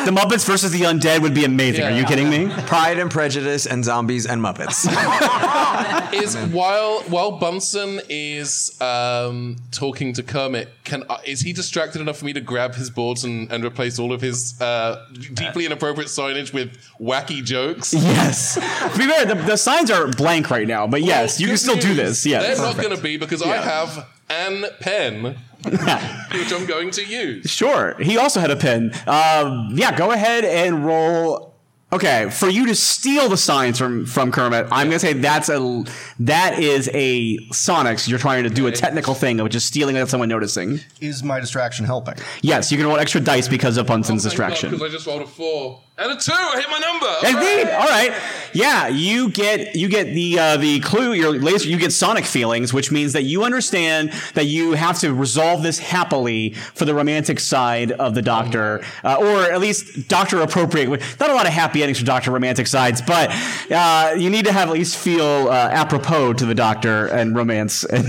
The Muppets versus the Undead would be amazing. Are you Yeah. kidding me? Pride and Prejudice and Zombies and Muppets. is while while Bunsen is um, talking to Kermit, can uh, is he distracted enough for me to grab his boards and, and replace all of his uh, deeply inappropriate signage with wacky jokes? Yes. to be fair, the, the signs are blank right now, but yes, you can Good still do this. Yes. They're not going to be because I have an pen which I'm going to use. Sure. He also had a pen. Um, yeah, go ahead and roll. Okay, for you to steal the signs from from Kermit, I'm gonna say that's a that is a Sonics. You're trying to do a technical thing, which is stealing without someone noticing. Is my distraction helping? Yes, you can roll extra dice because of Bunsen's distraction. Because. I just rolled a four and a two. I hit my number. Indeed. All right. Yeah, you get you get the uh, the clue. Your laser. You get sonic feelings, which means that you understand that you have to resolve this happily for the romantic side of the Doctor, uh, or at least Doctor appropriate. Not a lot of happy endings for Doctor romantic sides, but uh, you need to have at least feel uh, apropos to the Doctor and romance. And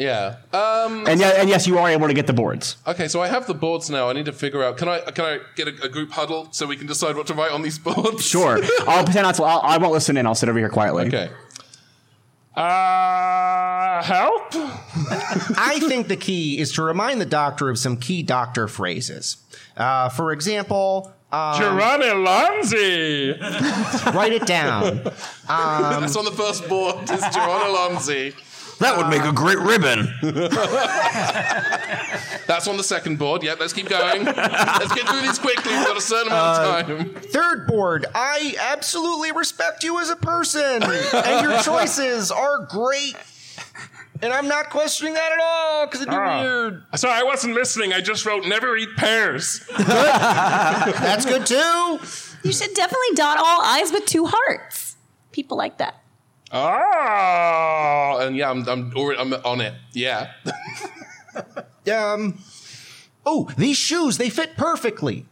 Yeah. Um. and yeah, and yes, you are able to get the boards. Okay, so I have the boards now. I need to figure out. Can I can I get a, a group huddle so we can decide what to write on these boards? Sure. I'll pretend not to. I'll, I won't listen in. I'll sit over here quietly. Okay. Uh, help. I think the key is to remind the doctor of some key doctor phrases. Uh, for example, um, Giovanni Lanzi. write it down. That's on the first board. Is Giovanni Lanzi. That would make a great ribbon. That's on the second board. Yep, let's keep going. let's get through these quickly. We've got a certain amount of uh, time. Third board, I absolutely respect you as a person, and your choices are great. And I'm not questioning that at all because it'd be ah. weird. Sorry, I wasn't listening. I just wrote never eat pears. That's good too. You should definitely dot all I's with two hearts. People like that. Oh, and yeah, I'm I'm, already, I'm on it. Yeah. Um. Oh, these shoes, they fit perfectly.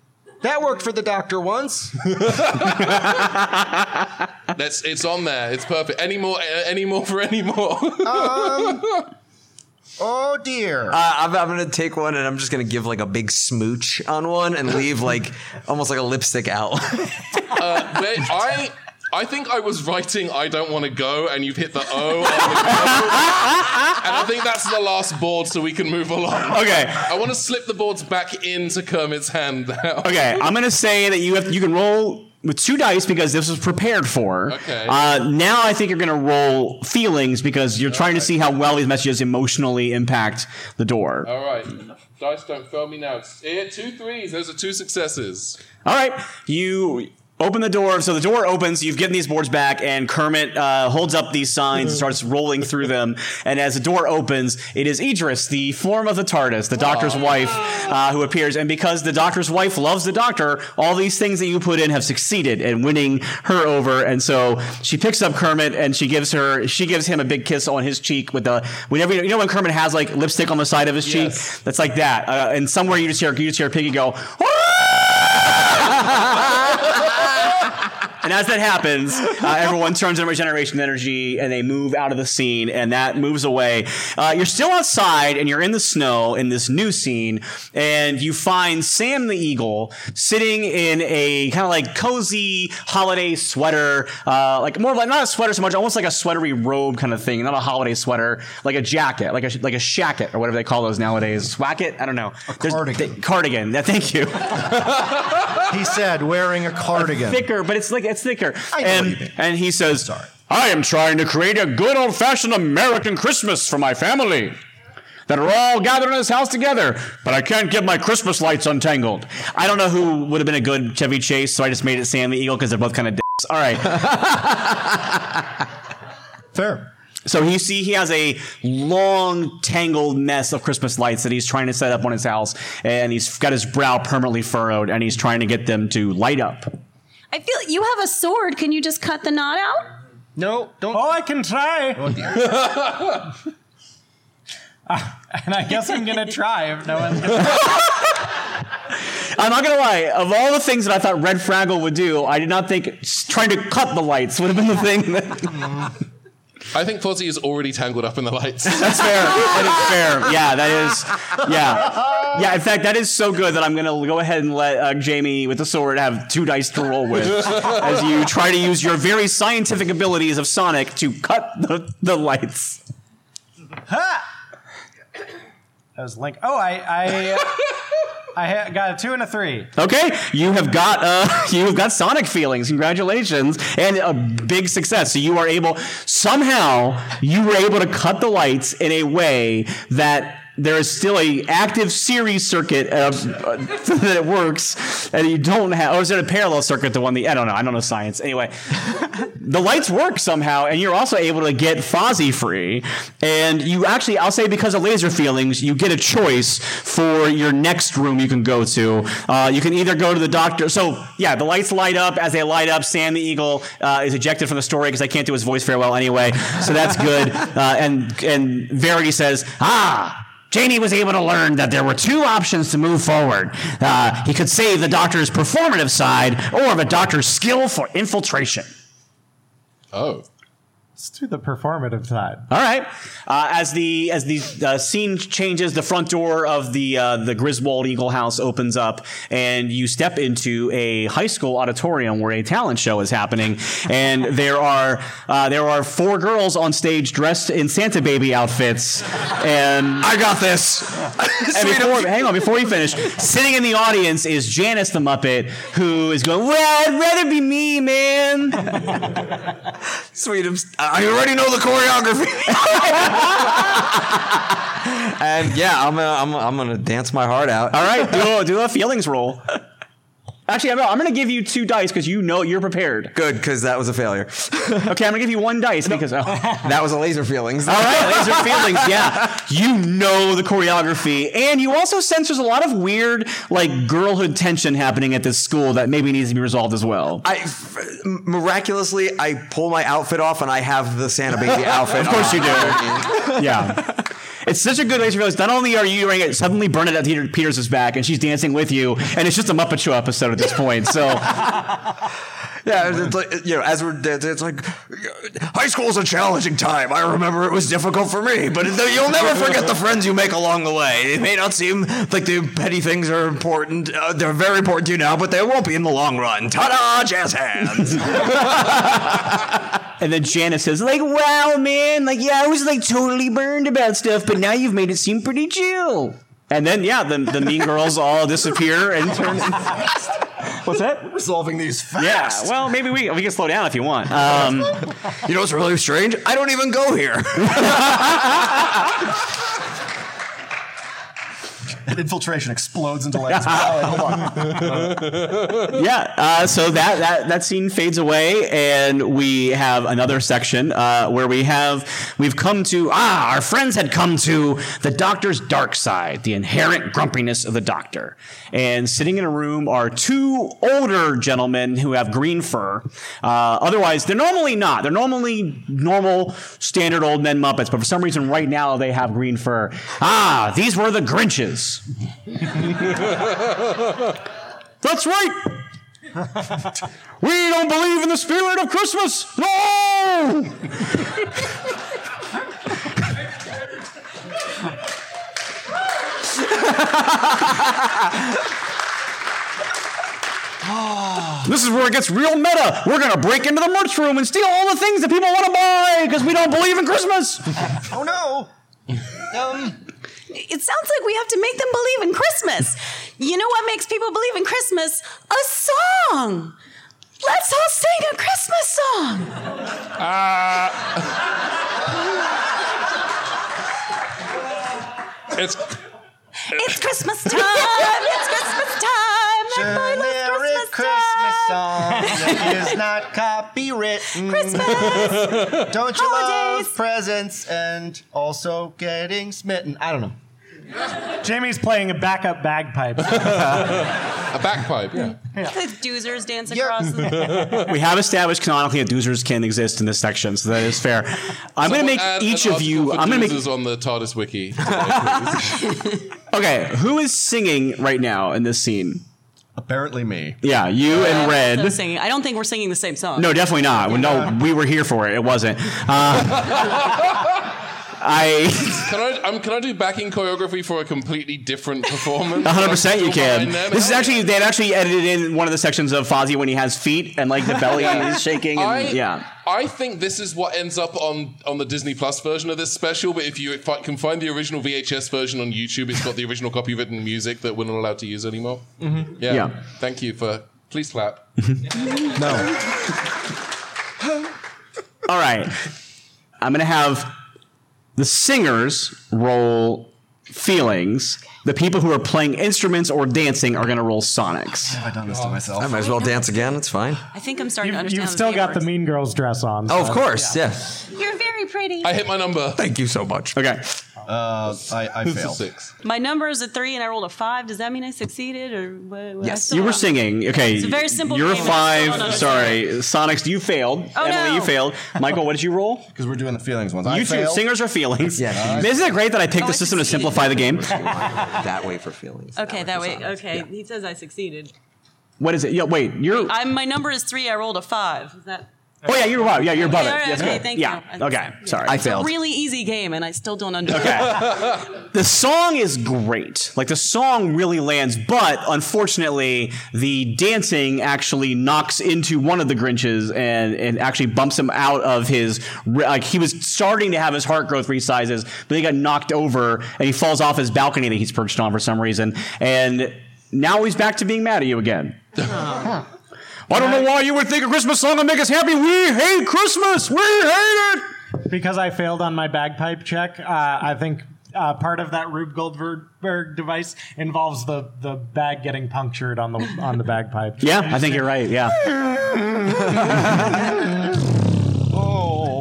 That worked for the doctor once. That's it's on there. It's perfect. Any more? Any more for any more? um, Oh dear. Uh, I'm, I'm gonna take one and I'm just gonna give like a big smooch on one and leave like almost like a lipstick out. Uh, wait, I I think I was writing I don't want to go, and you've hit the O, on the and I think that's the last board, so we can move along. Okay. I want to slip the boards back into Kermit's hand now. Okay, I'm gonna say that you have you can roll with two dice because this was prepared for. Okay. Uh, now I think you're gonna roll feelings because you're trying to see how well these messages emotionally impact the door. All right, dice don't fail me now. It's, eh, two threes. Those are two successes. All right, you open the door. So the door opens. You've given these boards back, and Kermit uh, holds up these signs and starts rolling through them. And as the door opens, it is Idris, the form of the TARDIS, the Doctor's wife, uh, who appears. And because the Doctor's wife loves the Doctor, all these things that you put in have succeeded in winning her over. And so she picks up Kermit and she gives her, she gives him a big kiss on his cheek with the whenever you know when Kermit has like lipstick on the side of his cheek. Yes. That's like that. Uh, and somewhere you just hear you just hear Piggy go. And as that happens, uh, everyone turns on regeneration energy and they move out of the scene, and that moves away. Uh, you're still outside and you're in the snow in this new scene, and you find Sam the Eagle sitting in a kind of like cozy holiday sweater, uh, like more like not a sweater so much, almost like a sweatery robe kind of thing, not a holiday sweater, like a jacket, like a like a shacket or whatever they call those nowadays. Swacket? I don't know. A cardigan. cardigan. Yeah, thank you. He said wearing a cardigan. thicker, but it's like it's thicker. And what you mean. and he says, Sorry. "I am trying to create a good old fashioned American Christmas for my family." That are all gathered in this house together, but I can't get my Christmas lights untangled. I don't know who would have been a good Chevy Chase, so I just made it Sam the Eagle because they're both kind of dicks. All right. Fair. So you see, he has a long, tangled mess of Christmas lights that he's trying to set up on his house, and he's got his brow permanently furrowed, and he's trying to get them to light up. I feel you have a sword. Can you just cut the knot out? No, don't. Oh, I can try. Oh, dear. Ah, and I guess I'm gonna try if no one. I'm not gonna lie. Of all the things that I thought Red Fraggle would do, I did not think trying to cut the lights would have been the thing. That, I think Fozzie is already tangled up in the lights. that's fair. That is fair. Yeah, that is. Yeah, yeah. In fact, that is so good that I'm gonna go ahead and let uh, Jamie with the sword have two dice to roll with as you try to use your very scientific abilities of Sonic to cut the, the lights. That was Link. Oh, I I I ha- got a two and a three. Okay, you have got uh, you have got Sonic feelings. Congratulations, and a big success. So you are able somehow you were able to cut the lights in a way that there is still a active series circuit uh, uh, that works, and you don't have, or is it a parallel circuit The one? The I don't know. I don't know science. Anyway, the lights work somehow, and you're also able to get Fozzie free. And you actually, I'll say, because of laser feelings, you get a choice for your next room you can go to. Uh, you can either go to the doctor. So yeah, the lights light up. As they light up, Sam the Eagle uh, is ejected from the story because I can't do his voice very well anyway. So that's good. Uh, and and Verity says, ah. Jamie was able to learn that there were two options to move forward. Uh, he could save the doctor's performative side or the doctor's skill for infiltration. Oh. Let's do the performative side. All right. Uh, as the as the uh, scene changes, the front door of the uh, the Griswold Eagle House opens up, and you step into a high school auditorium where a talent show is happening. And there are uh, there are four girls on stage dressed in Santa baby outfits. And I got this. and before, hang on, before you finish, sitting in the audience is Janice the Muppet, who is going, "Well, I'd rather be me, man." Sweetums. I already know the choreography. and yeah, I'm gonna, I'm, I'm gonna dance my heart out. All right, do a, do a feelings roll. Actually, I'm, I'm going to give you two dice because you know you're prepared. Good, because that was a failure. Okay, I'm going to give you one dice because. Oh. that was a laser feelings. All right, laser feelings. Yeah, you know the choreography, and you also sense there's a lot of weird, like girlhood tension happening at this school that maybe needs to be resolved as well. I f- miraculously I pull my outfit off and I have the Santa baby outfit. Of course you do. yeah. It's such a good way to feelings. Not only are you wearing it, suddenly Bernadette Peter- Peters' back, and she's dancing with you, and it's just a Muppet Show episode at this point. So Yeah, it's like you know, as we're it's like high school is a challenging time. I remember it was difficult for me, but you'll never forget the friends you make along the way. It may not seem like the petty things are important; uh, they're very important to you now, but they won't be in the long run. Ta-da, jazz hands! And then Janice says, like, wow, man, like, yeah, I was like totally burned about stuff, but now you've made it seem pretty chill. And then, yeah, the, the mean girls all disappear and turn. What's that? Resolving these fast. Yeah, well, maybe we, we can slow down if you want. Um, you know what's really strange? I don't even go here. Infiltration explodes into. Oh, yeah, uh, so that, that that scene fades away, and we have another section uh, where we have we've come to ah, our friends had come to the Doctor's dark side, the inherent grumpiness of the Doctor, and sitting in a room are two older gentlemen who have green fur. Uh, otherwise, they're normally not. They're normally normal, standard old men Muppets, but for some reason, right now they have green fur. Ah, these were the Grinches. That's right. we don't believe in the spirit of Christmas. No. This is where it gets real meta. We're gonna break into the merch room and steal all the things that people want to buy because we don't believe in Christmas. Oh no. Um, It sounds like we have to make them believe in Christmas. You know what makes people believe in Christmas? A song. Let's all sing a Christmas song. Uh, it's It's Christmas time. It's Christmas time. Everybody loves Christmas, Christmas time. song that is not copywritten. Christmas. Don't you Holidays. love presents and also getting smitten? I don't know. Jamie's playing a backup bagpipe. a bagpipe. Yeah. The doozers dance Yep. across the We have established canonically that doozers can exist in this section, so that is fair. I'm going to make Add each of you. for I'm going to make. doozers on the TARDIS wiki. Please. Okay, who is singing right now in this scene? Apparently me. Yeah, you and Red. So singing. I don't think we're singing the same song. No, definitely not. No, we were here for it. It wasn't. Uh, I Can I? Um, can I do backing choreography for a completely different performance? 100 percent you can. This is actually they had actually edited in one of the sections of Fozzie when he has feet and like the belly is shaking. And, I, yeah. I think this is what ends up on, on the Disney Plus version of this special. But if you fi- can find the original VHS version on YouTube, it's got the original copywritten music that we're not allowed to use anymore. Mm-hmm. Yeah. Yeah. Thank you for. Please clap. No. All right. I'm gonna have the singers roll feelings, the people who are playing instruments or dancing are going to roll Sonics. Have I done this to myself? I might as well dance again. It's fine. I think I'm starting to You've, understand. you've how still this got the game Mean Girls dress on. Oh, of so- course. Yeah. works. You're very pretty. I hit my number. Thank you so much. Okay. Uh, I, I Who's the failed. six? My number is a three, and I rolled a five. Does that mean I succeeded, or what? what- Yes. You were singing. Okay. It's a very simple You're game, and five. don't Sorry. Sonics, you failed. Oh, Emily, no. you failed. Michael, what did you roll? Because we're doing the feelings ones. I you two, failed. singers are feelings. Yeah. Isn't it great that I picked Oh, the I system to simplify the game? that way for feelings. Okay, that for way. Okay, Yeah. he says I succeeded. What is it? Yeah, wait. You're. I'm, my number is three. I rolled a five. Is that? Oh yeah, you're above. Yeah, you're above Okay, it. all right, Yes, okay, good. thank yeah. you. Okay. Sorry. I It's a failed. really easy game, and I still don't understand. Okay. the song is great. Like the song really lands, but unfortunately, the dancing actually knocks into one of the Grinches and, and actually bumps him out of his. Like he was starting to have his heart growth resizes, but he got knocked over and he falls off his balcony that he's perched on for some reason, and now he's back to being mad at you again. I don't know why you would think a Christmas song would make us happy. We hate Christmas. We hate it. Because I failed on my bagpipe check, uh, I think uh, part of that Rube Goldberg device involves the, the bag getting punctured on the on the bagpipe. Yeah, I think you're right. Yeah.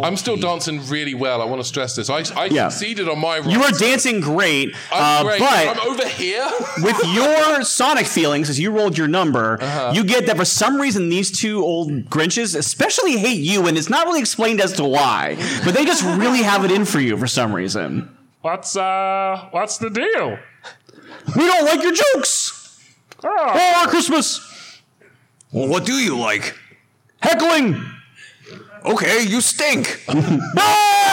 I'm still dancing really well. I want to stress this. I, I Yeah. succeeded on my. You are dancing great, I'm uh, great. but I'm over here. with your Sonic feelings, as you rolled your number, Uh-huh. you get that for some reason these two old Grinches especially hate you, and it's not really explained as to why, but they just really have it in for you for some reason. What's uh what's the deal? We don't like your jokes. Oh, Oh, our Christmas Well, what do you like? heckling. Okay, you stink.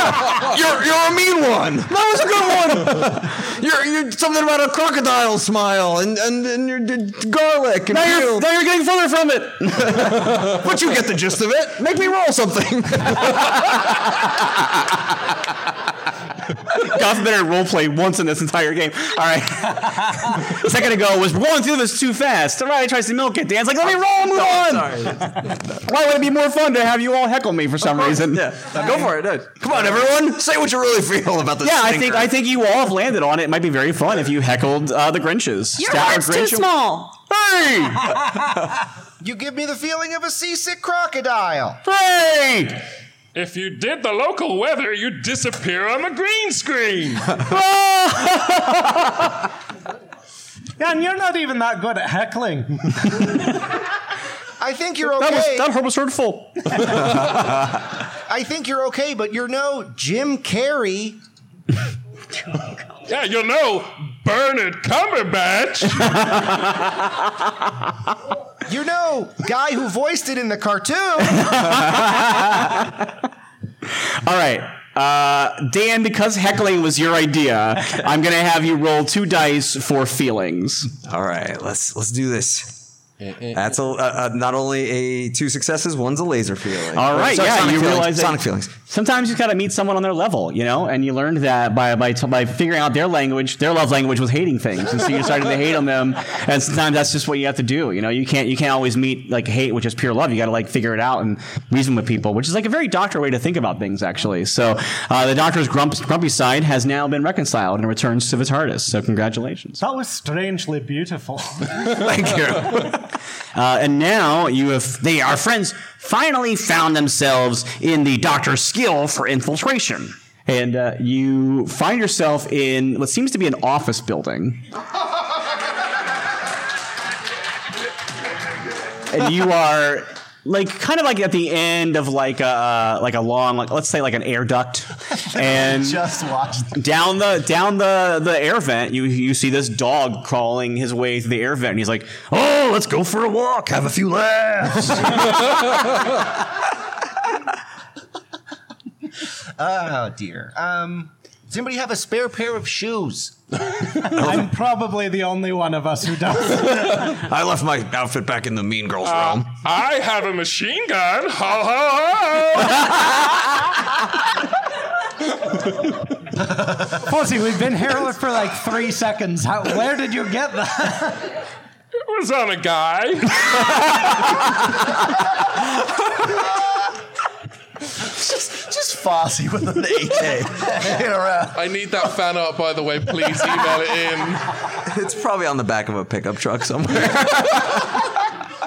Ah! you're you're a mean one. That was a good one. you're you're something about a crocodile smile and and, and you're d- garlic and Now you're, now you're getting further from it. but you get the gist of it. Make me roll something. God forbid I role played once in this entire game. All right. a second ago was we're going through this too fast. All right, he tries to milk it. Dan's like, let me roll, move on. Why would it be more fun to have you all heckle me for some reason? yeah, go for it. dude. Come on, everyone. Say what you really feel about this. Yeah, I think I think you all have landed on it. It might be very fun if you heckled uh, the Grinches. Your Stout heart's too small. Hey! You give me the feeling of a seasick crocodile. Hey! If you did the local weather, you'd disappear on the green screen. Yeah, and you're not even that good at heckling. I think you're That was okay. that hurt was hurtful. I think you're okay, but you're no Jim Carrey. yeah, you'll know Bernard Cumberbatch. You're no guy who voiced it in the cartoon. All right. Uh, Dan, because heckling was your idea, I'm gonna have you roll two dice for feelings. All right, let's let's do this. That's a, uh, uh, not only a two successes, one's a laser feeling. All right, Sorry, yeah, Sonic you feelings, realize that- Sonic feelings. Sometimes you gotta meet someone on their level, you know, and you learned that by by by figuring out their language, their love language was hating things, and so you started to hate on them. And sometimes that's just what you have to do, you know. You can't you can't always meet like hate, which is pure love. You got to like figure it out and reason with people, which is like a very doctor way to think about things, actually. So uh, the doctor's grump, grumpy side has now been reconciled and returns to the TARDIS. So congratulations. That was strangely beautiful. Thank you. Uh, and now you have they are friends finally found themselves in the doctor's skill for infiltration. And uh, you find yourself in what seems to be an office building. and you are like kind of like at the end of like a like a long like let's say like an air duct and Just watched. down the down the the air vent you you see this dog crawling his way through the air vent and he's like oh let's go for a walk have a few laughs Oh dear. Um, does anybody have a spare pair of shoes? I'm probably the only one of us who does. I left my outfit back in the Mean Girls uh, room. I have a machine gun. Ho ho ho! Fozzie, we've been here for like three seconds. How, where did you get that? It was on a guy. Just, just Fozzie with an AK. I need that fan art, by the way. Please email it in. It's probably on the back of a pickup truck somewhere.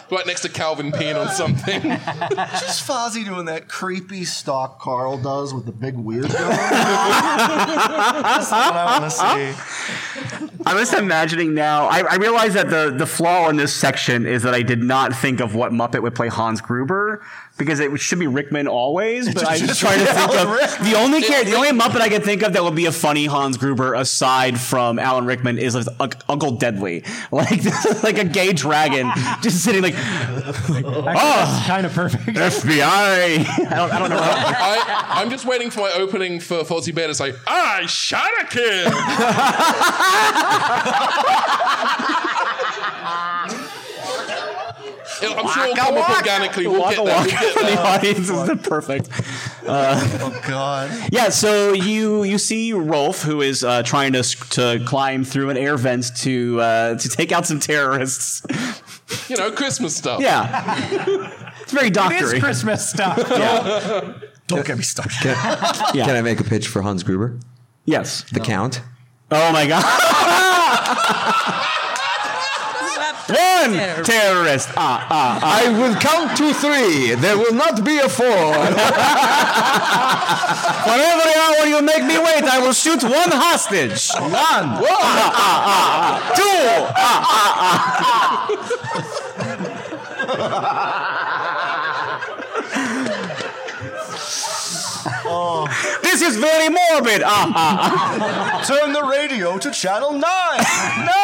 Right next to Calvin Peen on something. Just Fozzie doing that creepy stock Carl does with the big weird going. That's what I want to see. I'm just imagining now. I, I realize that the, the flaw in this section is that I did not think of what Muppet would play Hans Gruber because it should be Rickman always. But I'm just trying to think Alan of Rickman. the only char- the only Muppet I can think of that would be a funny Hans Gruber aside from Alan Rickman is like Unc- Uncle Deadly, like like a gay dragon just sitting like oh, kind of perfect. FBI. I don't, I don't know. I, I'm just waiting for my opening for Fozzie Bear to say, I shot a kid. I'm sure it'll come up organically. We'll get Waka. We'll waka get for the audience is the perfect. Oh God. Yeah, so you you see Rolf, who is uh, trying to to climb through an air vent to uh, to take out some terrorists. You know, Christmas stuff. Yeah, it's very It is doctory. Christmas stuff. Don't get me started. Yeah. Can I make a pitch for Hans Gruber? Yes. The Count? Oh my god. One terrorist. Ah ah ah. I will count to three. There will not be a four. For every hour you make me wait, I will shoot one hostage. One. Ah, ah, ah, ah. Two. Ah, ah, ah. oh. This is very morbid. Ah, ah, ah. Turn the radio to channel nine.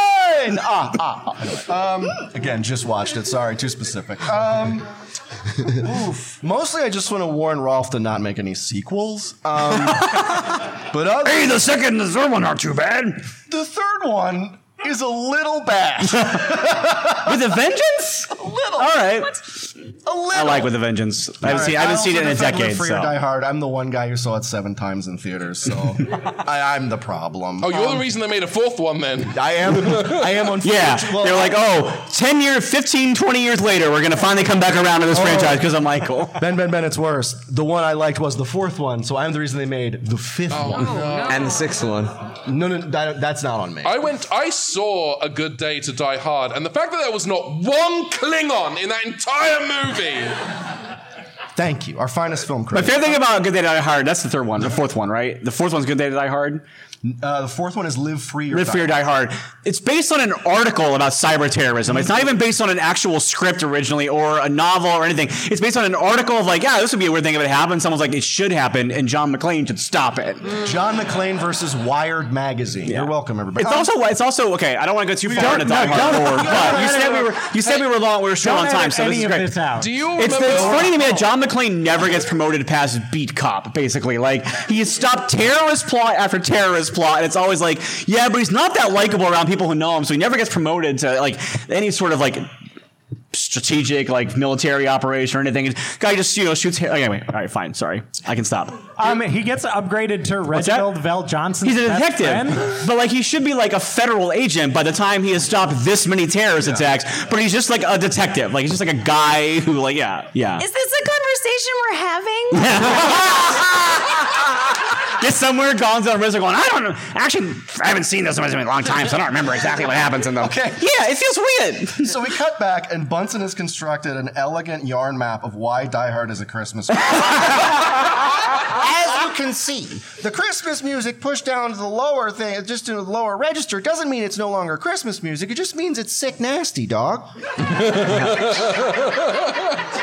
Nine. Ah, ah, ah. Anyway, um, again, just watched it. Sorry, too specific. Um, oof. Mostly, I just want to warn Rolf to not make any sequels. Um, but other, Hey, the second and the third one aren't too bad. the third one is a little bad. With a vengeance? a little. All right. A little. I like With a Vengeance. I haven't seen, I haven't seen it in a decade. For your So. Die Hard, I'm the one guy who saw it seven times in theaters, so I, I'm the problem. Oh, you're Um, the reason they made a fourth one then. I am. I am. On. Yeah, unfortunate- they're like, oh, 10 years, 15, 20 years later, we're going to finally come back around to this Oh. franchise because of Michael. Ben Ben Ben, it's worse. The one I liked was the fourth one, so I'm the reason they made the fifth one. and the sixth one. No, no, that, that's not on me. I went. I saw A Good Day to Die Hard, and the fact that there was not one Klingon in that entire movie. Thank you. Our finest film crew My favorite thing about Good Day to Die Hard, that's the third one, the fourth one, right? The fourth one's Good Day to Die Hard. Uh, the fourth one is Live Free or Live Die. Free or Die Hard. It's based on an article about cyber terrorism. It's not even based on an actual script originally or a novel or anything. It's based on an article of like, yeah, this would be a weird thing if it happened. Someone's like, it should happen, and John McClane should stop it. John McClane versus Wired Magazine. You're welcome, everybody. It's Um, also it's also okay. I don't want to go too far don't- into Die no, Hard don't- lore, no, but you said we were you said we were long we were short on time, so this is great. this out. Do you It's, remember? it's funny to me that John McClane never gets promoted past beat cop, basically. Like, he has stopped terrorist plot after terrorist plot, and it's always like, yeah, but he's not that likable around people who know him, so he never gets promoted to, like, any sort of, like, strategic, like, military operation or anything. This guy just, you know, shoots. Anyway, all right, fine, sorry. I can stop. Um, he gets upgraded to that? Reginald VelJohnson. He's a detective, but like he should be like a federal agent by the time he has stopped this many terrorist attacks. But he's just like a detective, like he's just like a guy who, like, yeah, yeah. Is this a conversation we're having? Get somewhere, Gonzo and Rizzo are going. I don't know. Actually, I haven't seen this movie in a long time, so I don't remember exactly what happens in them. Okay. Yeah, it feels weird. So we cut back, and Bunsen has constructed an elegant yarn map of why Die Hard is a Christmas movie. As you can see, the Christmas music pushed down to the lower thing, just to the lower register, doesn't mean it's no longer Christmas music. It just means it's sick nasty, dog.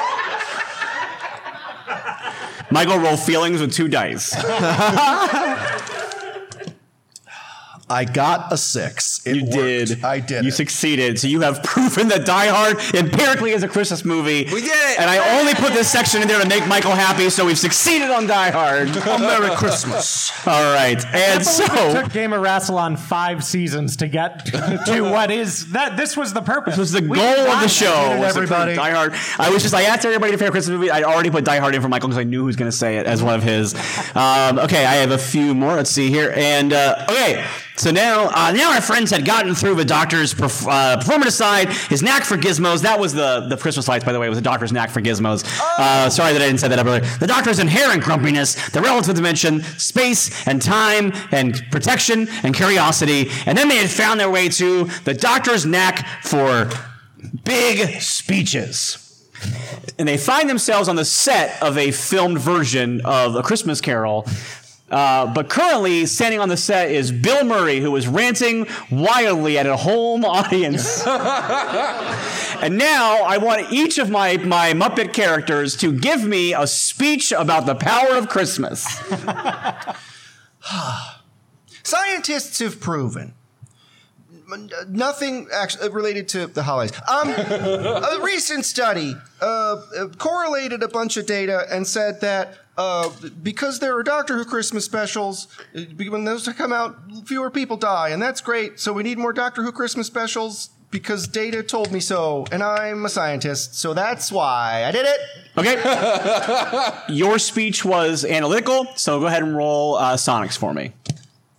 Michael roll feelings with two dice. I got a six. It You worked. did. I did. You it. succeeded. So you have proven that Die Hard empirically is a Christmas movie. We did it. And I only put this section in there to make Michael happy, so we've succeeded on Die Hard. Merry Christmas. All right. And It so. took Game of Rassilon five seasons to get to what is that. This was the purpose. This was the We goal of the show. was everybody. Die Hard. I was just I asked everybody to favorite Christmas movie. I already put Die Hard in for Michael because I knew who was going to say it as one of his. Um, okay, I have a few more. Let's see here. And uh, okay, So now, uh, now our friends had gotten through the doctor's perf- uh, performative side, his knack for gizmos. That was the, the Christmas lights, by the way. It was the doctor's knack for gizmos. Uh, sorry that I didn't say that up earlier. The doctor's inherent grumpiness, the relative dimension, space and time, and protection and curiosity. And then they had found their way to the doctor's knack for big speeches. And they find themselves on the set of a filmed version of A Christmas Carol. Uh, but currently, standing on the set is Bill Murray, who is ranting wildly at a home audience. and now I want each of my, my Muppet characters to give me a speech about the power of Christmas. Scientists have proven nothing actually related to the holidays. Um, a recent study uh, correlated a bunch of data and said that uh, because there are Doctor Who Christmas specials, uh, when those come out, fewer people die, and that's great. So we need more Doctor Who Christmas specials because data told me so, and I'm a scientist, so that's why I did it. Okay? Your speech was analytical, so go ahead and roll uh, Sonics for me.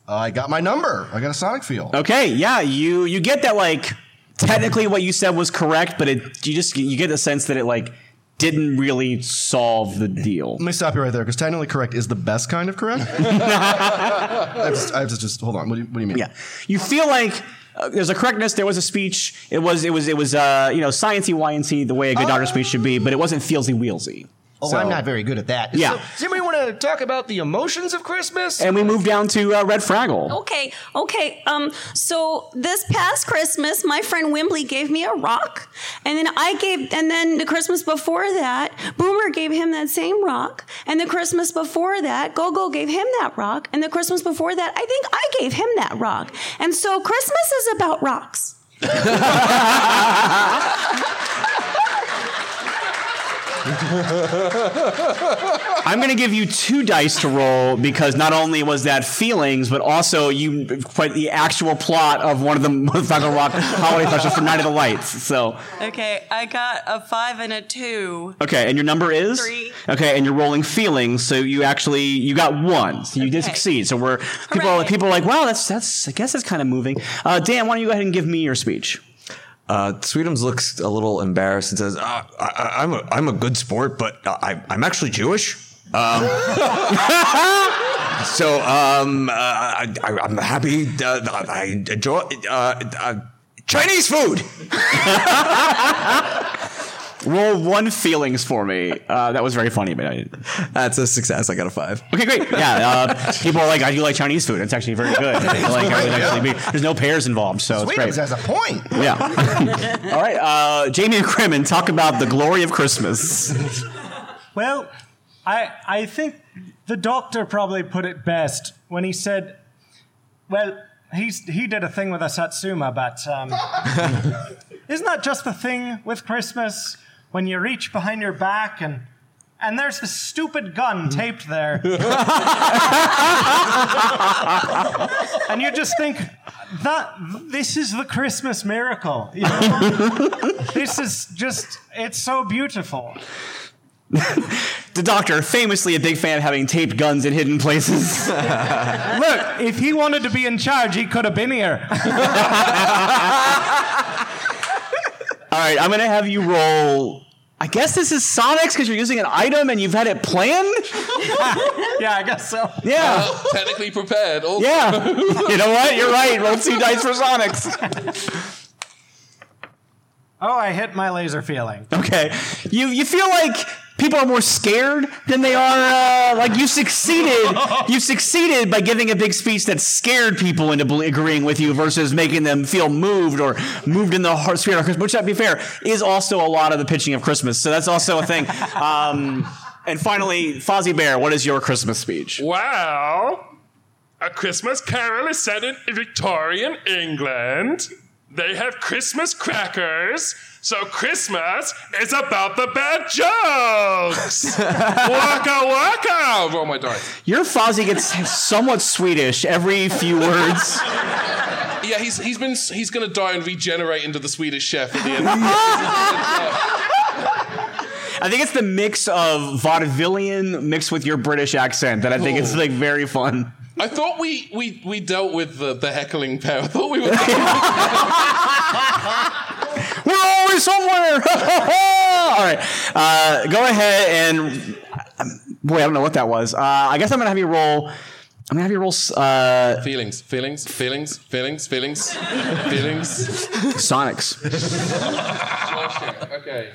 I got my number. I got a sonic field. Okay, yeah, you you get that like technically what you said was correct, but it you just you get the sense that it like didn't really solve the deal. Let me stop you right there because technically correct is the best kind of correct. I, have to, I have to just hold on. What do you, what do you mean? Yeah, you feel like. Uh, there's a correctness. There was a speech. It was. It was. It was. Uh, you know, sciencey, ync, the way a good doctor speech should be. But it wasn't feelsy wheelsy. Oh, So- I'm not very good at that. Yeah. So, does anybody want to talk about the emotions of Christmas? And we move down to uh, Red Fraggle. Okay, okay. Um, so this past Christmas, my friend Wembley gave me a rock, and then I gave, and then the Christmas before that, Boober gave him that same rock, and the Christmas before that, Gobo gave him that rock, and the Christmas before that, I think I gave him that rock, and so Christmas is about rocks. I'm going to give you two dice to roll because not only was that feelings, but also you quite the actual plot of one of the Fraggle Rock holiday specials for Night of the Lights. So Okay, I got a five and a two. okay, and your number is Three. Okay, and you're rolling feelings, so you actually you got one, so you did succeed. So we're people are, people are like, wow, that's that's I guess that's kind of moving. Uh, Dan, why don't you go ahead and give me your speech? Uh, Sweetums looks a little embarrassed and says, uh, I, "I'm a I'm a good sport, but I, I'm actually Jewish." Um, so um, uh, I, I'm happy. Uh, I enjoy uh, uh, Chinese food. Roll one feelings for me. Uh, that was very funny, but I didn't. That's a success. I got a five. Okay, great. Yeah, uh, people are like, I do like Chinese food. It's actually very good. I feel like I would actually be, there's no pears involved, so it's great. has a point. Yeah. All right, uh, Jamie McCrimmon, talk about the glory of Christmas. Well, I I think the doctor probably put it best when he said, "Well, he's he did a thing with a Satsuma, but um, isn't that just the thing with Christmas when you reach behind your back and?" And there's this stupid gun hmm. taped there. and you just think that this is the Christmas miracle. You know? this is just it's so beautiful. The doctor, famously a big fan of having taped guns in hidden places. Look, if he wanted to be in charge, he could have been here. All right, I'm going to have you roll. I guess this is Sonic's because you're using an item and you've had it planned? yeah, I guess so. Yeah. Technically prepared. Also. Yeah. you know what? You're right. Roll two dice for Sonic's. Oh, I hit my laser feeling. Okay. You you feel like people are more scared than they are uh, like you succeeded. You succeeded by giving a big speech that scared people into agreeing with you versus making them feel moved or moved in the heart spirit of Christmas which to be fair is also a lot of the pitching of Christmas. So that's also a thing. Um, and finally Fozzie Bear what is your Christmas speech? Well, A Christmas Carol is set in Victorian England. They have Christmas crackers, so Christmas is about the bad jokes. waka waka! Roll my dice. your Fozzie gets somewhat Swedish every few words Yeah, he's he's been he's gonna die and regenerate into the Swedish chef at the end. I think it's the mix of vaudevillian mixed with your British accent that I think is oh. like very fun. I thought we we we dealt with the, the heckling pair. I thought we were. We're always somewhere. All right, uh, go ahead and boy, I don't know what that was. Uh, I guess I'm gonna have you roll. I'm gonna have you roll uh, feelings, feelings, feelings, feelings, feelings, feelings. Sonics. okay.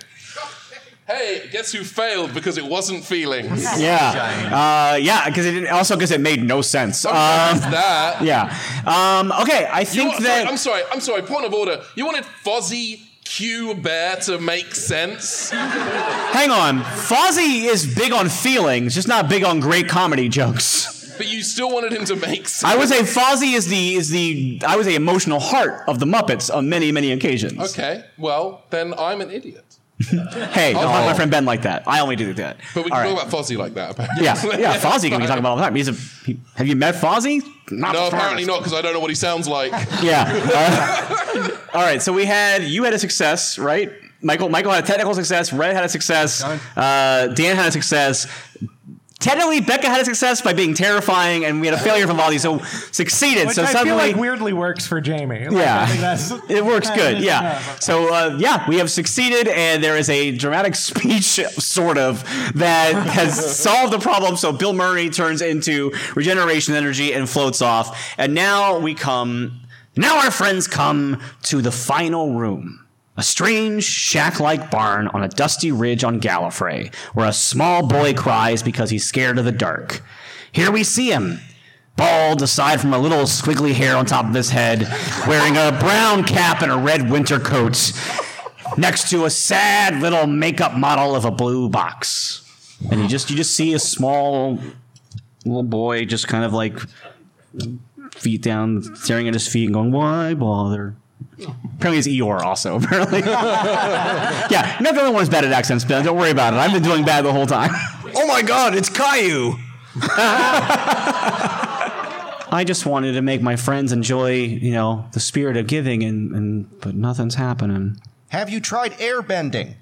Hey, guess who failed because it wasn't feelings? Yeah, uh, yeah, because it didn't, also because it made no sense. Um, that. yeah. Um, okay, I You think want- that. sorry, I'm sorry. I'm sorry. Point of order. You wanted Fozzie Q Bear to make sense. Hang on, Fozzie is big on feelings, just not big on great comedy jokes. But you still wanted him to make sense. I would say Fozzie is the is the I was the emotional heart of the Muppets on many many occasions. Okay. Well, then I'm an idiot. Hey, don't talk my friend Ben like that. I only do that. But we All can right. talk about Fozzie like that. Apparently. Yeah, yeah. Fozzie can be talking about all the time. He's a. He, have you met Fozzie? Not No, apparently not, because I don't know what he sounds like. Yeah. Uh, all right. So we had you had a success, right? Michael. Michael had a technical success. Red had a success. Uh, Dan had a success. Technically, Becca had a success by being terrifying, and we had a failure from Voldy. So succeeded. Which so I suddenly, feel like weirdly works for Jamie. Like, Yeah. I think that's, it works good. Yeah. Yeah. So uh, yeah, we have succeeded, and there is a dramatic speech, sort of, that has solved the problem. So Bill Murray turns into regeneration energy and floats off, and now we come. Now our friends come to the final room. A strange, shack like barn on a dusty ridge on Gallifrey, where a small boy cries because he's scared of the dark. Here we see him, bald aside from a little squiggly hair on top of his head, wearing a brown cap and a red winter coat, next to a sad little makeup model of a blue box. And you just you just see a small little boy just kind of like feet down, staring at his feet and going, Why bother? Apparently it's Eeyore also, apparently. yeah, not the only one who's bad at accents, Ben. Don't worry about it. I've been doing bad the whole time. Oh my god, it's Caillou! I just wanted to make my friends enjoy, you know, the spirit of giving, and, and but nothing's happening. Have you tried airbending?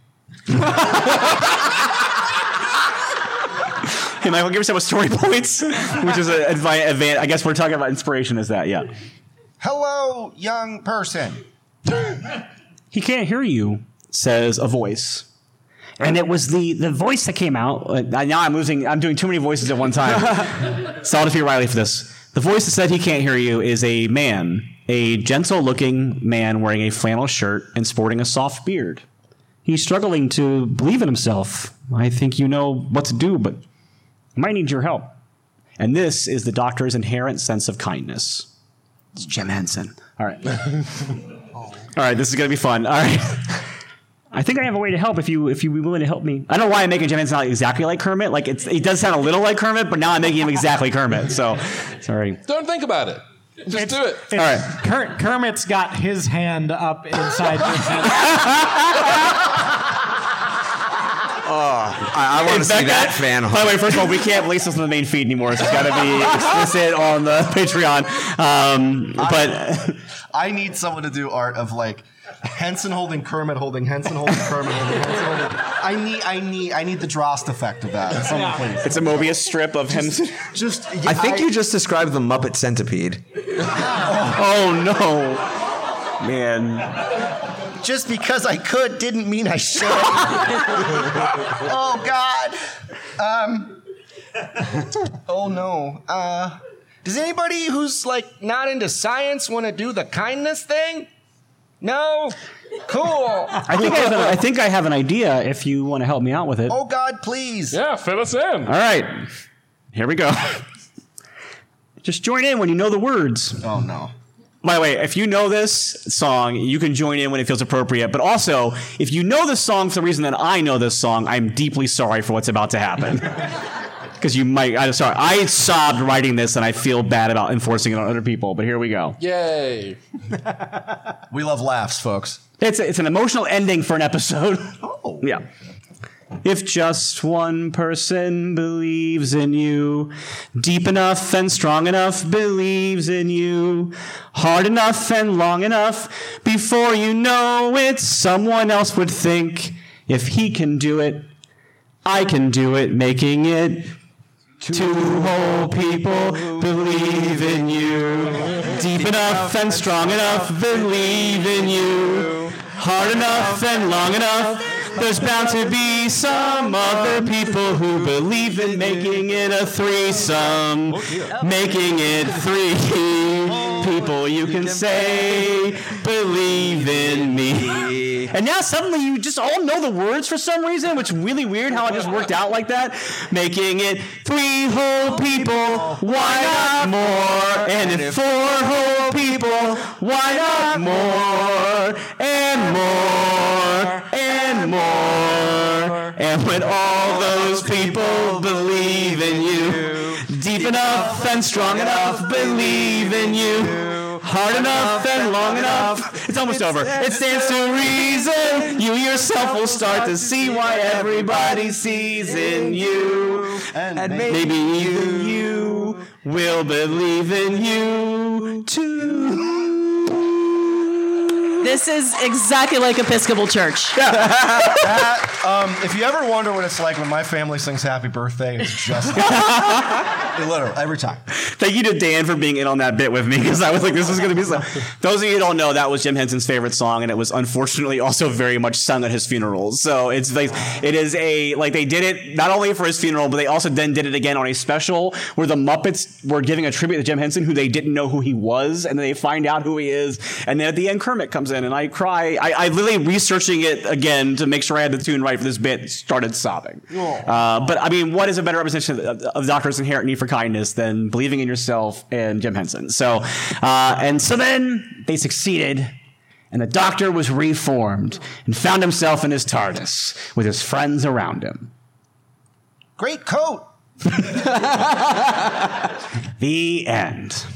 Hey, Michael, give yourself a story points, which is a advi- I guess we're talking about inspiration. Is that yeah? Hello, young person. He can't hear you, says a voice. And it was the, the voice that came out. Uh, now I'm losing. I'm doing too many voices at one time. Solid to Riley for this. The voice that said he can't hear you is a man, a gentle-looking man wearing a flannel shirt and sporting a soft beard. He's struggling to believe in himself. I think you know what to do, but I might need your help. And this is the doctor's inherent sense of kindness. It's Jim Henson. All right. All right, this is gonna be fun. All right. I think I have a way to help if you if you be willing to help me. I don't know why I'm making Jim Henson sound exactly like Kermit. Like it's it does sound a little like Kermit, but now I'm making him exactly Kermit. So sorry. Don't think about it. Just do it. All right. Ker- Kermit's got his hand up inside Jim's head. I, I want to see that fan. By the way, first of all, we can't release this on the main feed anymore. So it's got to be explicit on the Patreon. Um, but I need someone to do art of like Henson holding Kermit holding Henson holding Kermit holding Henson holding. I need I need I need the Droste effect of that. Someone please. it's a Mobius strip of him. Just yeah, I think you just described the Muppet Centipede. Oh no, man. Just because I could didn't mean I should. oh God. Um. Oh no. Uh. Does anybody who's like not into science want to do the kindness thing? No. Cool. I think I, have an, I think I have an idea. If you want to help me out with it. Oh God, please. Yeah, fill us in. All right, here we go. Just join in when you know the words. Oh no. By the way, if you know this song, you can join in when it feels appropriate. But also, if you know this song for the reason that I know this song, I'm deeply sorry for what's about to happen. Because you might, I'm sorry. I sobbed writing this, and I feel bad about enforcing it on other people. But here we go. Yay. We love laughs, folks. It's it's an emotional ending for an episode. Oh, yeah. If just one person believes in you, deep enough and strong enough believes in you, hard enough and long enough, before you know it, someone else would think, if he can do it, I can do it, making it Two whole people believe in you. Deep enough and strong enough, believe in you. Hard enough and long enough, there's bound to be some other people who believe in making it a threesome. Making it three people you can say, believe in me. And now suddenly you just all know the words for some reason, which is really weird how it just worked out like that. Making it three whole people, why not more? And if four whole people, why not more? And more, and more. And when all those people believe in you, deep enough and strong enough, believe in you. Hard enough and long enough. It's almost over. It stands to reason. You yourself will start to see why everybody sees in you. And maybe even you will believe in you too. This is exactly like Episcopal Church. That, um, if you ever wonder what it's like when my family sings happy birthday, it's just literal every time. Thank you to Dan for being in on that bit with me because I was like, this is going to be so. Those of you who don't know, that was Jim Henson's favorite song, and it was unfortunately also very much sung at his funerals. So it's like, it is a, like, they did it not only for his funeral, but they also then did it again on a special where the Muppets were giving a tribute to Jim Henson, who they didn't know who he was, and then they find out who he is. And then at the end, Kermit comes in, and I cry. I, I literally researching it again to make sure I had the tune right for this bit, started sobbing. Uh, but I mean, what is a better representation of, of the Doctor's inherent need for kindness than believing in yourself and Jim Henson? So, uh, and so then they succeeded, and the Doctor was reformed and found himself in his TARDIS with his friends around him. Great coat. The end.